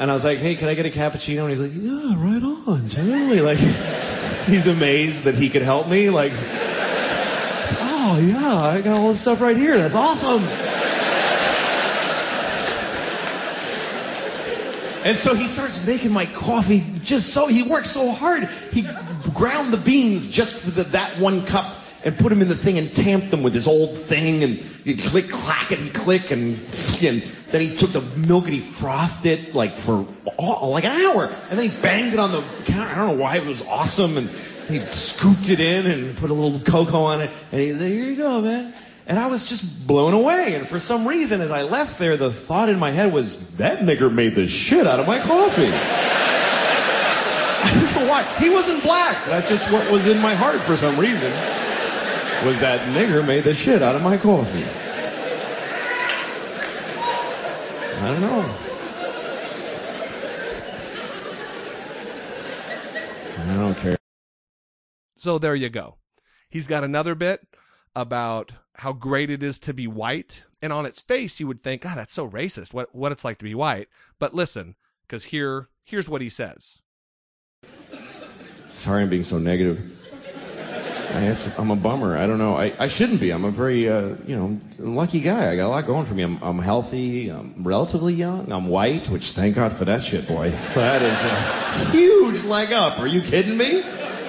And I was like, hey, can I get a cappuccino? And he's like, yeah, right on, totally. Like, he's amazed that he could help me. Like, oh yeah, I got all this stuff right here. That's awesome. And so he starts making my coffee just so, he works so hard. He ground the beans just for the, that one cup and put them in the thing and tamped them with his old thing and click, clack, and click and, and then he took the milk and he frothed it like for all, like an hour and then he banged it on the counter. I don't know why it was awesome and he scooped it in and put a little cocoa on it and he said, here you go, man. And I was just blown away. And for some reason, as I left there, the thought in my head was, that nigger made the shit out of my coffee. Why. He wasn't black. That's just what was in my heart for some reason. Was that nigger made the shit out of my coffee. I don't know. I don't care. So there you go. He's got another bit about how great it is to be white, and on its face you would think, God, that's so racist. What what it's like to be white. But listen, because here here's what he says. Sorry I'm being so negative. I, it's, I'm a bummer. I don't know. I, I shouldn't be. I'm a very, uh, you know, lucky guy. I got a lot going for me. I'm, I'm healthy. I'm relatively young. I'm white, which thank God for that shit, boy. That is a huge leg up. Are you kidding me?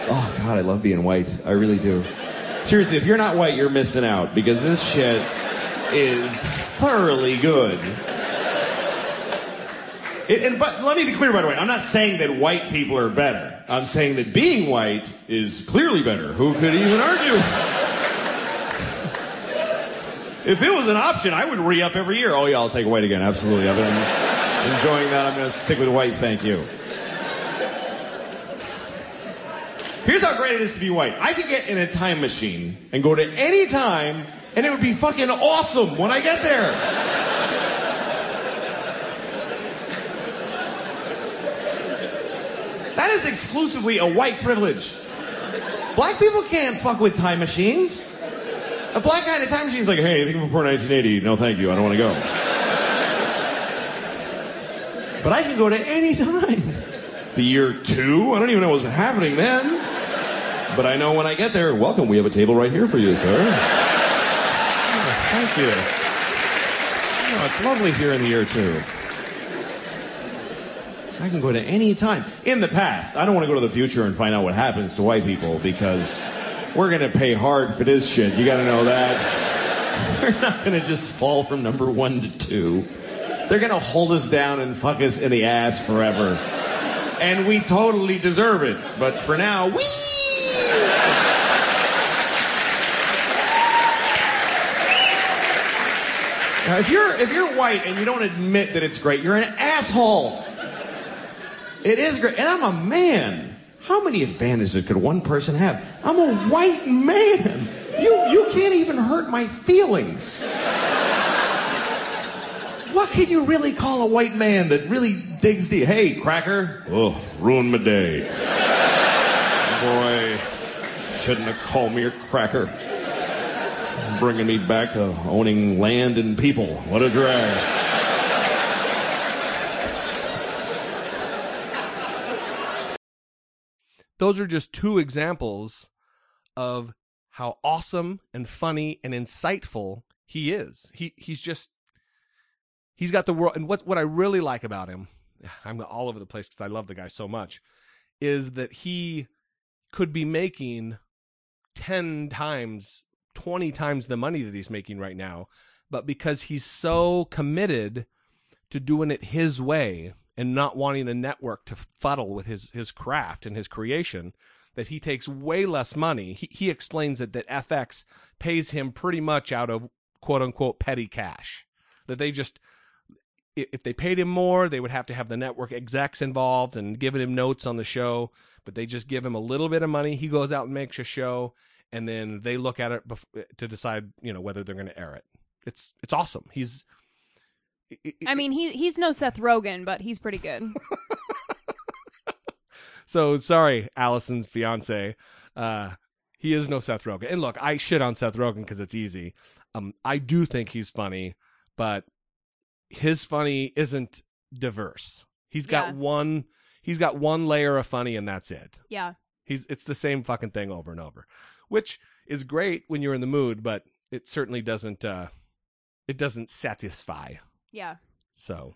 Oh, God, I love being white. I really do. Seriously, if you're not white, you're missing out because this shit is thoroughly good. It, and but let me be clear, by the way. I'm not saying that white people are better. I'm saying that being white is clearly better. Who could even argue? if it was an option, I would re-up every year. Oh yeah, I'll take white again. Absolutely. I've been enjoying that. I'm going to stick with white. Thank you. Here's how great it is to be white. I could get in a time machine and go to any time, and it would be fucking awesome when I get there. That is exclusively a white privilege. Black people can't fuck with time machines. A black guy in a time machine is like, hey, anything before 1980? No, thank you. I don't want to go. But I can go to any time. The year two? I don't even know what's happening then. But I know when I get there, welcome, we have a table right here for you, sir. Oh, thank you. Oh, it's lovely here in the year two. I can go to any time. In the past, I don't want to go to the future and find out what happens to white people because we're going to pay hard for this shit. You got to know that. They're not going to just fall from number one to two. They're going to hold us down and fuck us in the ass forever. And we totally deserve it. But for now, we. If you're if you're white and you don't admit that it's great, you're an asshole. It is great, and I'm a man. How many advantages could one person have? I'm a white man. You you can't even hurt my feelings. What can you really call a white man that really digs deep? Hey, cracker. Oh, ruined my day. Boy, shouldn't have called me a cracker. Bringing me back to owning land and people. What a drag. Those are just two examples of how awesome and funny and insightful he is. He he's just he's got the world and what what I really like about him, I'm all over the place cuz I love the guy so much, is that he could be making 10 times 20 times the money that he's making right now, but because he's so committed to doing it his way and not wanting a network to fuddle with his his craft and his creation that he takes way less money. He he explains it that FX pays him pretty much out of quote unquote petty cash. That they just if they paid him more, they would have to have the network execs involved and giving him notes on the show, but they just give him a little bit of money. He goes out and makes a show and then they look at it to decide, you know, whether they're going to air it. It's it's awesome. He's I mean, he he's no Seth Rogen, but he's pretty good. So sorry, Allison's fiance. Uh, he is no Seth Rogen. And look, I shit on Seth Rogen because it's easy. Um, I do think he's funny, but his funny isn't diverse. He's got Yeah. one. He's got one layer of funny, and that's it. yeah. He's it's the same fucking thing over and over, which is great when you're in the mood, but it certainly doesn't. Uh, it doesn't satisfy. Yeah. So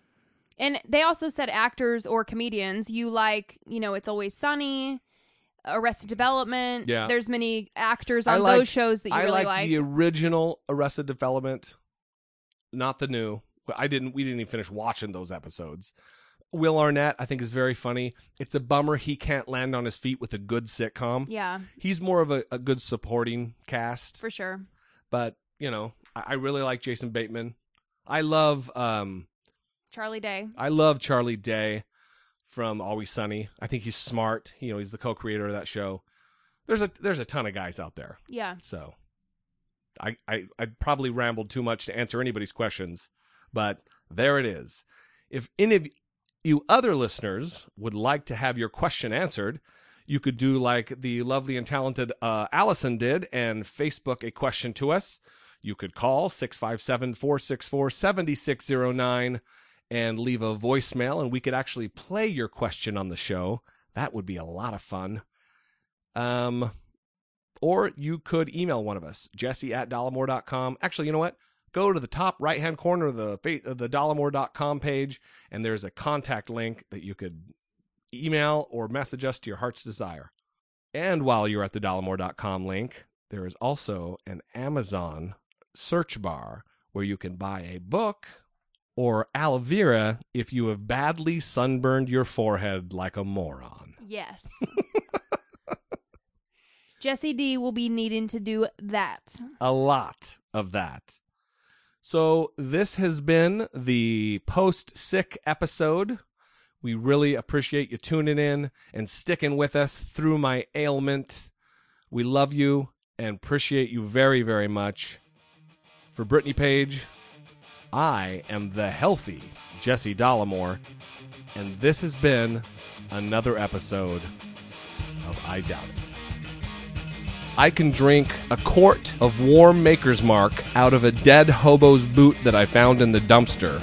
And they also said actors or comedians, you like, you know, It's Always Sunny, Arrested Development. Yeah. There's many actors on like- those shows that you I really like, like. the original Arrested Development, not the new. I didn't. We didn't even finish watching those episodes. Will Arnett, I think, is very funny. It's a bummer he can't land on his feet with a good sitcom. Yeah. he's more of a, a good supporting cast. For sure. But you know, I, I really like Jason Bateman. I love, um, Charlie Day. I love Charlie Day from Always Sunny. I think he's smart. You know, he's the co-creator of that show. There's a there's a ton of guys out there. Yeah. So I, I I probably rambled too much to answer anybody's questions, but there it is. If any of you other listeners would like to have your question answered, you could do like the lovely and talented uh, Allison did and Facebook a question to us. You could call 657 464 7609 and leave a voicemail, and we could actually play your question on the show. That would be a lot of fun. Um, or you could email one of us, jesse at dollamore.com. Actually, you know what? Go to the top right hand corner of the, of the dollamore.com page, and there's a contact link that you could email or message us to your heart's desire. And while you're at the dollamore.com link, there is also an Amazon search bar where you can buy a book or aloe vera if you have badly sunburned your forehead like a moron. Yes. Jesse D will be needing to do that. a lot of that. So this has been the post sick episode. We really appreciate you tuning in and sticking with us through my ailment. We love you and appreciate you very, very much. For Brittany Page, I am the healthy Jesse Dollamore, and this has been another episode of I Doubt It. I can drink a quart of warm Maker's Mark out of a dead hobo's boot that I found in the dumpster